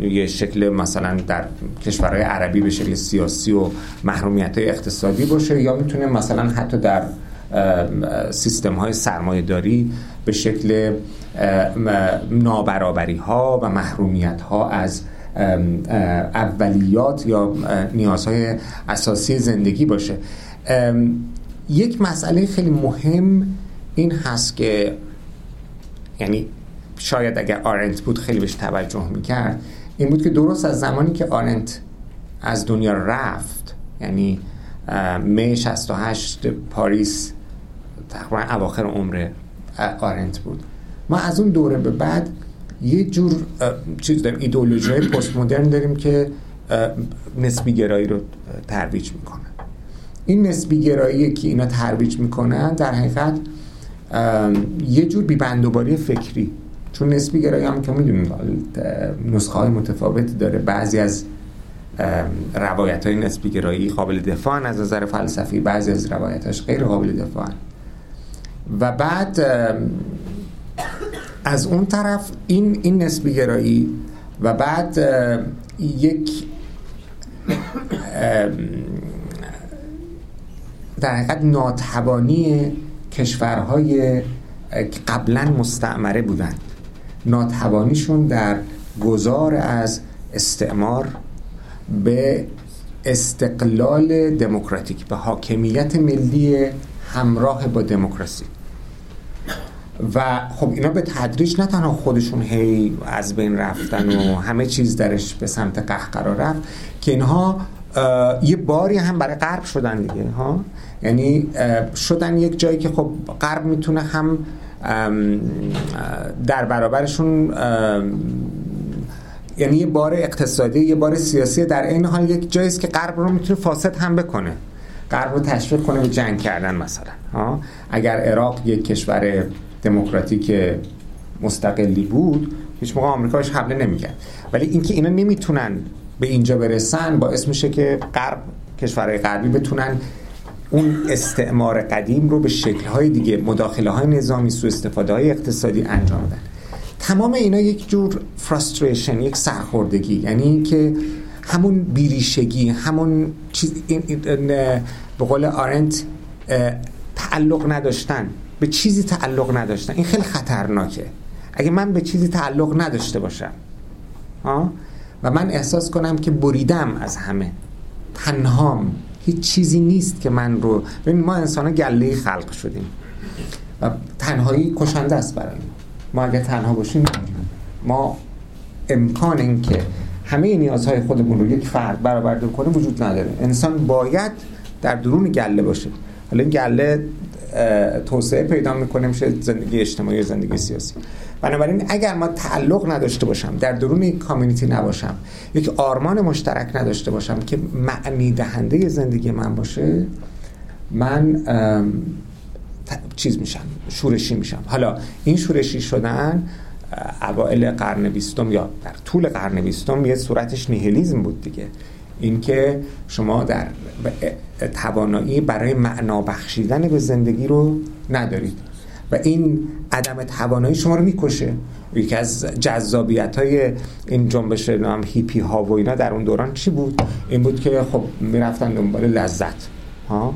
یه شکل مثلا در کشورهای عربی به شکل سیاسی و محرومیت اقتصادی باشه یا می‌تونه مثلا حتی در سیستم های سرمایه داری به شکل نابرابری ها و محرومیت ها از اولیات یا نیازهای اساسی زندگی باشه. یک مسئله خیلی مهم این هست که یعنی شاید اگر آرنت بود خیلی بهش توجه می‌کرد این بود که درست از زمانی که آرنت از دنیا رفت یعنی می 68 پاریس تقریبا اواخر عمر آرنت بود. ما از اون دوره به بعد یه جور چیز داریم ایدئولوژی پست مدرن داریم که نسبی گرایی رو ترویج می‌کنن این نسبی گرایی که اینا ترویج می‌کنن در حقیقت یه جور بیبندوباری فکری. چون نسبی گرایی هم که می‌دونیم نسخه های متفاوتی داره. بعضی از روایت های نسبی گرایی قابل دفاع از نظر فلسفی بعضی از روایتاش غیر قابل دفاع و بعد از اون طرف این این نسبی گرایی و بعد یک در حقیقت ناتوانی کشورهای قبلا مستعمره بودند. ناتوانیشون در گذار از استعمار به استقلال دموکراتیک به حاکمیت ملی همراه با دموکراسی. و خب اینا به تدریج نه تنها خودشون هی از بین رفتن و همه چیز درش به سمت قهقرا رفت که اینها یه باری هم برای غرب شدن دیگه ها یعنی شدن یک جایی که خب غرب می‌تونه هم در برابرشون یعنی یه بار اقتصادی یه بار سیاسی در این حال یک جایی است که غرب رو می‌تونه فاسد هم بکنه. غرب رو تشویق کنه به جنگ کردن مثلا ها. اگر عراق یک کشور دموکراتیک مستقلی بود هیچ موقع آمریکاش حمله نمی‌کرد. ولی اینکه اینا نمی‌تونن به اینجا برسن باعث میشه که غرب کشورهای غربی بتونن اون استعمار قدیم رو به شکل‌های دیگه مداخله های نظامی سو استفاده های اقتصادی انجام بدن تمام اینا یک جور فرستریشن یک سرخوردگی. یعنی اینکه همون بیریشگی همون چیز این به قول آرنت تعلق نداشتن. به چیزی تعلق نداشتن. این خیلی خطرناکه. اگه من به چیزی تعلق نداشته باشم و من احساس کنم که بریدم از همه. تنهام. هیچ چیزی نیست که من رو ببین ما انسان گله خلق شدیم. و تنهایی کشنده است برای ما. اگه تنها باشیم ما امکان این که همه نیازهای خودمون رو یک فرد برآورده کنه وجود نداره. انسان باید در درون گله باشه. حالا این گله توسعه پیدا می‌کنه میشه زندگی اجتماعی و زندگی سیاسی. بنابراین اگر ما تعلق نداشته باشم در درون یک کامیونیتی نباشم یک آرمان مشترک نداشته باشم که معنی دهنده زندگی من باشه من چیز میشم شورشی میشم. حالا این شورشی شدن اوائل قرن بیستم یا در طول قرن بیستم یه صورتش نیهلیزم بود دیگه. اینکه شما در توانایی برای معنا بخشیدن به زندگی رو ندارید. و این عدم توانایی شما رو می‌کشه. یکی از جذابیت های این جنبش نام هیپی ها و اینا در اون دوران چی بود؟ این بود که خب می‌رفتن دنبال لذت ها؟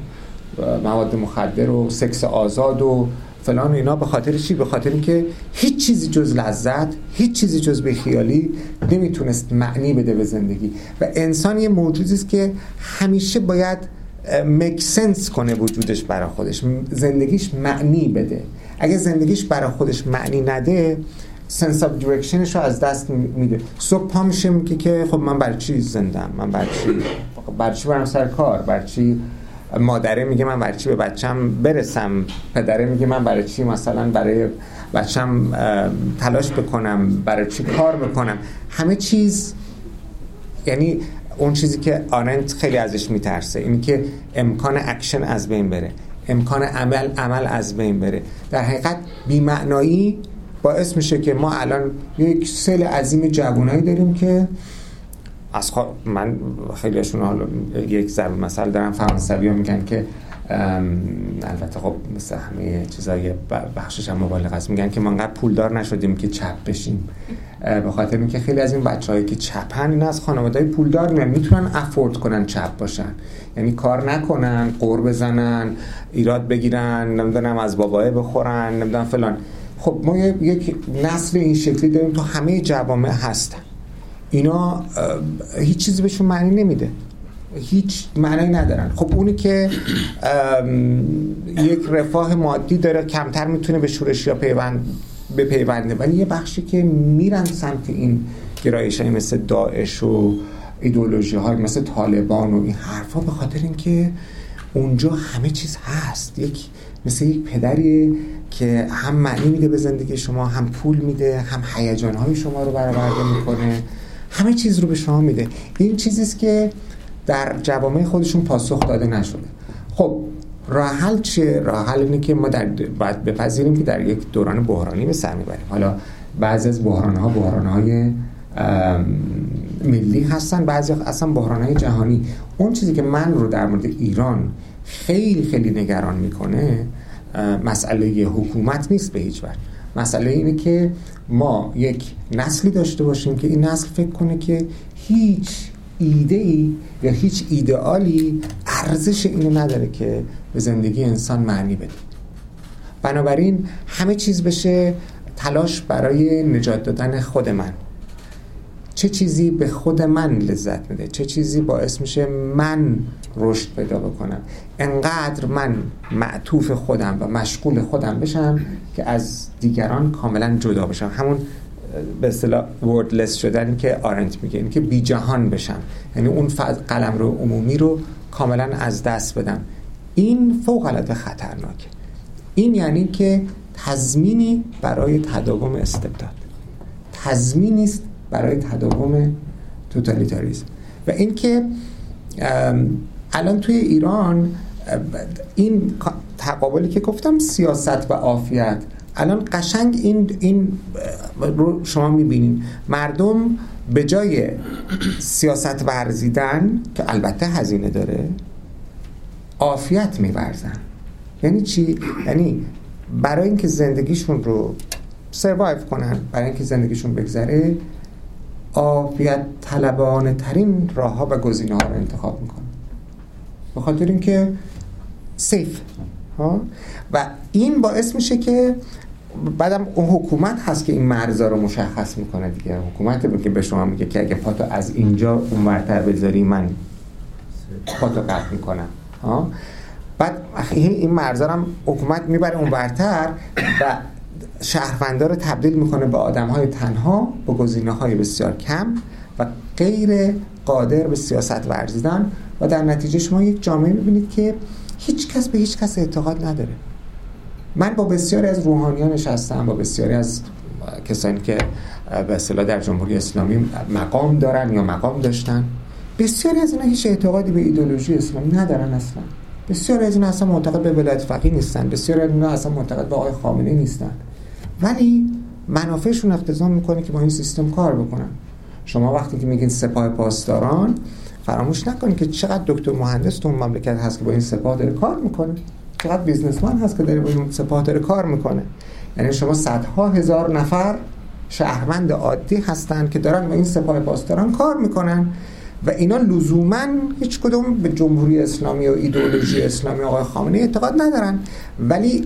مواد مخدر و سکس آزاد و فلان و اینا. به خاطر چی؟ به خاطر اینکه هیچ چیزی جز لذت هیچ چیزی جز به خیالی نمی‌تونست معنی بده به زندگی. و انسان یه موجودی است که همیشه باید make sense کنه وجودش برای خودش. زندگیش معنی بده. اگه زندگیش برای خودش معنی نده sense of direction ش رو از دست میده. صبح پا میشه میگه که خب من برای چی زندم؟ من برای چی؟ برای چی برم سر کار؟ برای چی مادره میگه من برای چی به بچم برسم؟ پدره میگه من برای چی مثلا برای بچم تلاش بکنم؟ برای چی کار بکنم؟ همه چیز یعنی اون چیزی که آرنت خیلی ازش میترسه. اینی که امکان اکشن از بین بره. امکان عمل عمل از بین بره. در حقیقت بیمعنایی باعث میشه که ما الان یک نسل عظیم جوانایی داریم که از من خیلیشون حالا یک ضرب‌المثل دارم فرانسوی میگن که البته خب مثل همه چیزای بخشش هم مبالغ است. میگن که ما انقدر پولدار نشدیم که چپ بشیم. به خاطر اینکه خیلی از این بچه‌هایی که چپن این از خانواده پولدار میان می‌تونن افورد کنن چپ باشن. یعنی کار نکنن قور بزنن ایراد بگیرن نمی‌دونم از بابای بخورن نمی‌دونم فلان. خب ما یک نسل این شکلی داریم تو همه جوامع هستن. اینا هیچ چیزی بهشون معنی نمیده. هیچ معنی ندارن. خب اونی که یک رفاه مادی داره کمتر می‌تونه به شورشی ها پیوند به پیونده ولی یه بخشی که میرن سمت این گرایش های مثل داعش و ایدولوژی های مثل طالبان و این حرفا به خاطر اینکه اونجا همه چیز هست. یک مثل یک پدری که هم معنی میده به زندگی شما هم پول میده هم هیجان های شما رو برآورده می‌کنه. همه چیز رو به شما میده. این چیزیست که در جوامع خودشون پاسخ داده نشده. خب راه حل چیه؟ راه اینه که ما در باید بپذیریم که در یک دوران بحرانی به سر می‌بریم. حالا بعضی از بحران ها ملی هستن بعضی اصلا بحران های جهانی. اون چیزی که من رو در مورد ایران خیلی خیلی نگران می‌کنه مسئله حکومت نیست به هیچ وجه. مسئله اینه که ما یک نسلی داشته باشیم که این نسل فکر کنه که هیچ ایده ای یا هیچ ایدئالی ارزش اینو نداره که به زندگی انسان معنی بده بنابراین همه چیز بشه تلاش برای نجات دادن خود من. چه چیزی به خود من لذت میده؟ چه چیزی باعث میشه من رشد پیدا بکنم؟ انقدر من معطوف خودم و مشغول خودم بشم که از دیگران کاملا جدا بشم. همون به اصطلاح وردلس شدن که آرنت میگه این که بی جهان بشم. یعنی اون قلم رو عمومی رو کاملا از دست بدم. این فوق العاده خطرناکه این یعنی که تضمینی برای تداوم استبداد. تضمینی است برای تداوم توتالیتاریسم. و اینکه الان توی ایران این تقابلی که گفتم سیاست و عافیت. الان قشنگ این این رو شما می‌بینین. مردم به جای سیاست ورزیدن که البته هزینه داره عافیت میورزن. یعنی چی؟ یعنی برای اینکه زندگیشون رو سروایو کنن برای اینکه زندگیشون بگذره عافیت طلبانه ترین راه ها و گزینه ها رو انتخاب می‌کنن. به خاطر اینکه سیف ها؟ و این باعث میشه که بعدم اون حکومت هست که این مرزا رو مشخص می‌کنه دیگه. حکومت که به شما میگه که اگه پاتو از اینجا اونورتر بذاری من پاتو قطع می‌کنم. ها. بعد این مرزا هم حکومت می‌بره اونورتر و شهروندار رو تبدیل می‌کنه به آدم های تنها با گزینه های بسیار کم و غیر قادر به سیاست ورزیدن و در نتیجه شما یک جامعه می‌بینید که هیچ کس به هیچ کس اعتقاد نداره. من با بسیاری از روحانیان نشستم با بسیاری از کسانی که به اصطلاح در جمهوری اسلامی مقام دارن یا مقام داشتن. بسیاری از اینا هیچ اعتقادی به ایدولوژی اسلامی ندارن اصلا. بسیاری از اینا اصلا معتقد به ولایت فقیه نیستن. بسیاری از اینا اصلا معتقد به آقای خامنه نیستن. ولی منافعشون اقتضا می‌کنه که با این سیستم کار بکنن. شما وقتی که میگین سپاه پاسداران فراموش نکنید که چقدر دکتر مهندس تو مملکت هست که با این سپاه داره کار می‌کنه. چقدر بیزنسمن هست که داره با این سپاه داره کار می‌کنه. یعنی شما صدها هزار نفر شهروند عادی هستند که دارن با این سپاه پاسداران کار می‌کنن. و اینا لزوما هیچ کدوم به جمهوری اسلامی و ایدئولوژی اسلامی آقای خامنه اعتقاد ندارن. ولی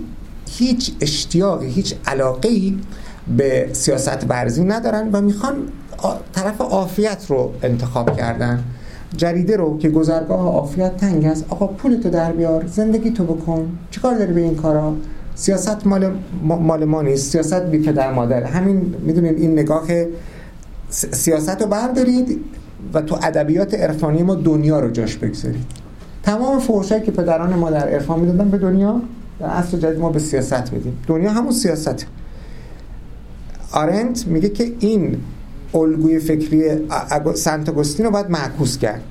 هیچ اشتیاقی هیچ علاقه به سیاست ورزی ندارن و می‌خوان طرف عافیت رو انتخاب کردن. جریده رو که گذرگاه عافیت تنگ است. آقا پولتو در بیار زندگی تو بکن. چیکار داری به این کارا؟ سیاست مال مال ما نیست. سیاست بی پدر مادر. همین می‌دونید این نگاه سیاست رو بردارید. و تو ادبیات عرفانی ما دنیا رو جاش بگذارید تمام فحشایی که پدران ما در عرفان می‌دادن به دنیا در عصر جدید ما به سیاست میدیم. دنیا همون سیاست آرنت میگه که این الگوی فکری سنت آگوستین رو باید معکوس کرد.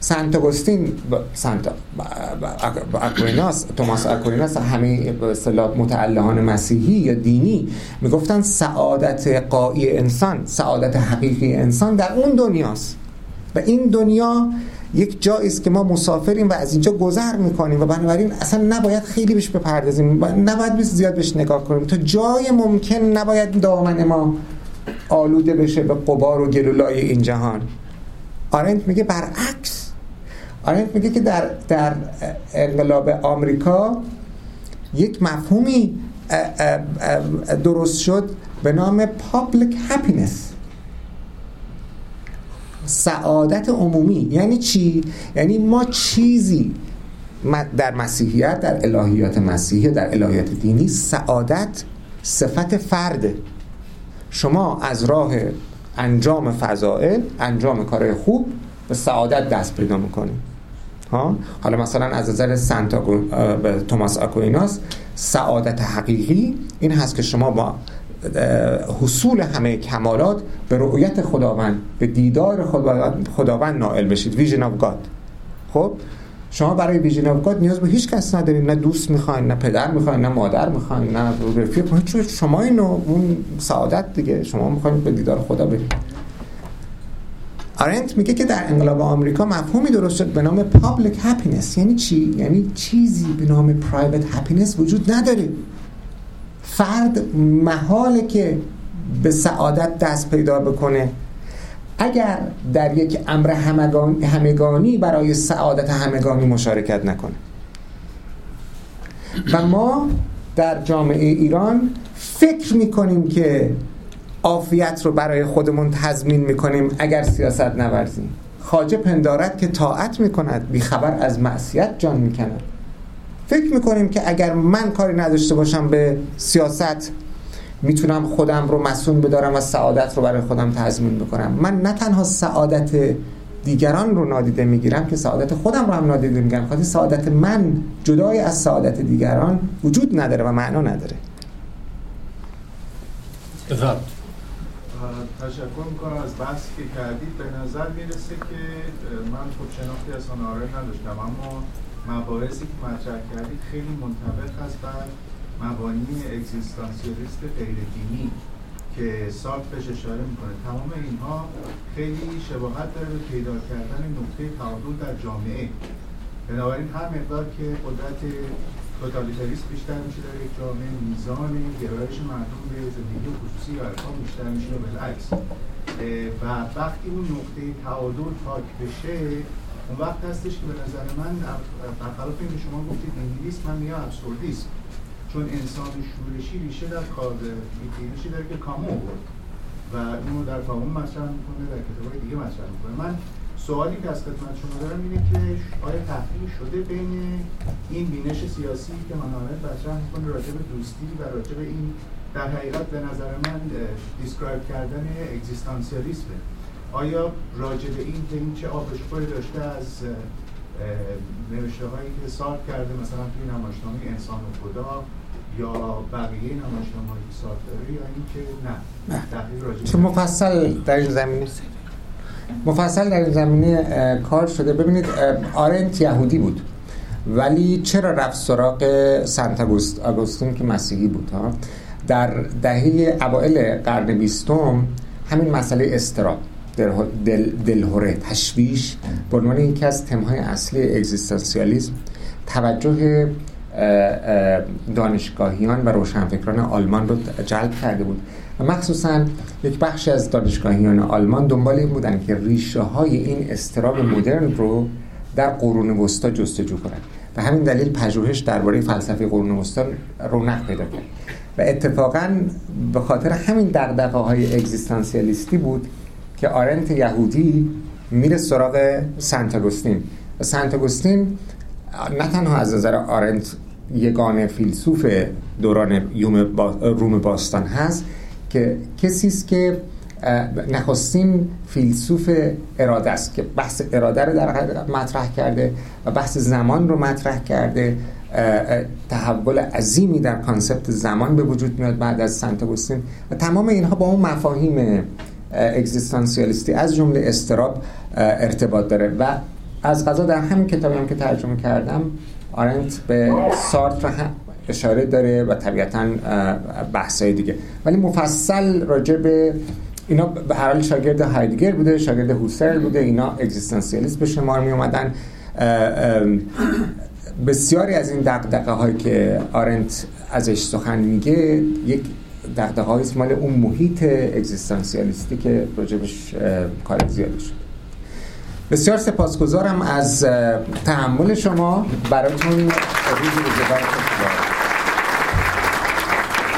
سنت آگوستین سنت اکویناس توماس اکویناس همه اصطلاح متعلهان مسیحی یا دینی می‌گفتن سعادت قایی انسان سعادت حقیقی انسان در اون دنیاست. و این دنیا یک جایی است که ما مسافریم و از اینجا گذر می‌کنیم و بنابراین اصلا نباید خیلی بهش بپردازیم نباید بهش زیاد بهش نگاه کنیم. تا جای ممکن نباید دامن ما آلوده بشه به قبار و گلولای این جهان. آرنت میگه برعکس. آرنت میگه که در, در انقلاب آمریکا یک مفهومی درست شد به نام public happiness. سعادت عمومی. یعنی چی؟ یعنی ما چیزی در مسیحیت در الهیات مسیحی در الهیات دینی سعادت صفت فرده شما از راه انجام فضائل انجام کارهای خوب به سعادت دست پیدا می‌کنید. ها؟ حالا مثلا از نظر سنت توماس آکویناس سعادت حقیقی این هست که شما با حصول همه کمالات به رؤیت خداوند به دیدار خداوند نائل بشید. vision of God خب؟ شما برای vision of God نیاز به هیچ کس ندارید نه دوست می‌خواین نه پدر می‌خواین نه مادر می‌خواین نه رفیق شما اینو اون سعادت دیگه شما می‌خواین به دیدار خدا برید. آرنت میگه که در انقلاب آمریکا مفهومی درست شد به نام public happiness. یعنی چی؟ یعنی چیزی به نام private happiness وجود نداره. فرد محاله که به سعادت دست پیدا بکنه. اگر در یک امر همگانی برای سعادت همگانی مشارکت نکنه. و ما در جامعه ایران فکر می‌کنیم که عافیت رو برای خودمون تضمین می‌کنیم اگر سیاست نورزیم. خاجه پندارد که طاعت می‌کند بیخبر از معصیت جان می‌کند. فکر می‌کنیم که اگر من کاری نداشته باشم به سیاست می‌تونم خودم رو مسئول بدارم و سعادت رو برای خودم تضمین بکنم. من نه تنها سعادت دیگران رو نادیده می‌گیرم که سعادت خودم رو هم نادیده می‌گیرم خاطر سعادت من جدای از سعادت دیگران وجود نداره و معنا نداره. تشکر می‌کنم از بحثی که کردید. به نظر می‌رسه که من خب شناختی از آناره نداشتم اما مباحثی که مطرح کردید خیلی منطبق است بر مبانی اگزیستانسیالیست غیر دینی که سارت بهش اشاره می‌کنه. تمام اینها خیلی شباهت داره به پیدا کردن نقطه تعادل در جامعه. بنابراین هر مقدار که قدرت توتالیتاریست بیشتر میشه در یک جامعه میزان گرایش مردم به زندگی خصوصی یا ارقام بیشتر میشه و بالعکس. و وقتی اون نقطه تعادل پاک بشه اون وقت هستش که به نظر من برخلاف اینکه شما گفتید انگلیس من میگم ابسوردیسم. چون انسان شورشی ریشه در کار ایتیشی داره که کامو بود و اینو در کامون مطرح می‌کنه در کتابای دیگه مطرح می‌کنه. من سوالی که از خدمت شما دارم اینه که آیا تحقیق شده بین این بینش سیاسی که منارت مطرح می‌کنه راجع به دوستی و راجع به این در حقیقت به نظر من دیسکرایب کردن اگزیستانسیالیسمه آیا راجع به این که این چه آبشخوری داشته از نوشته هایی که سارت کرده مثلا توی نمایشنامه انسان و خدا یا بقیه نمایشنامه هایی که سارت داره یا اینکه نه؟ راجع چون مفصل در این زمینه مفصل در این زمینه کار شده. ببینید آرنت یهودی بود. ولی چرا رفت سراغ سنت آگوستین که مسیحی بود ها؟ در دهه اوائل قرن بیستم همین مسئله استراب. دل، دلهوره تشویش به عنوان یکی از تمهای اصلی اگزیستانسیالیسم. توجه دانشگاهیان و روشنفکران آلمان رو جلب کرده بود. و مخصوصا یک بخش از دانشگاهیان آلمان دنبال این بودن که ریشه های این استراب مدرن رو در قرون وسطا جستجو کنند. و همین دلیل پژوهش درباره فلسفه قرون وسطا رونق پیدا کرد. و اتفاقا به خاطر همین دغدغه های اگزیستانسیالیستی بود که آرنت یهودی میره سراغ سنت اگوستین و سنت اگوستین نه تنها از نظر آرنت یگانه فیلسوف دوران روم باستان هست که کسی است که نخستین فیلسوف اراده است که بحث اراده رو در مطرح کرده و بحث زمان رو مطرح کرده. تحول عظیمی در concept زمان به وجود میاد بعد از سنت و تمام اینها با اون مفاهیم اگزیستانسیالیستی از جمله اضطراب ارتباط داره. و از قضا در همین کتابی هم که ترجمه کردم آرنت به سارتر هم اشاره داره و طبیعتا بحثای دیگه. ولی مفصل راجع به اینا به هر حال شاگرد هایدگر بوده شاگرد هوسرل بوده. اینا اگزیستانسیالیست به شمار می اومدن بسیاری از این دقدقه هایی که آرنت ازش سخن میگه یک دقدقه های مال اون محیط اگزیستانسیالیستی که راجبش کار زیاده شد بسیار سپاسگزارم از تحمل شما. براتون روز روزگار.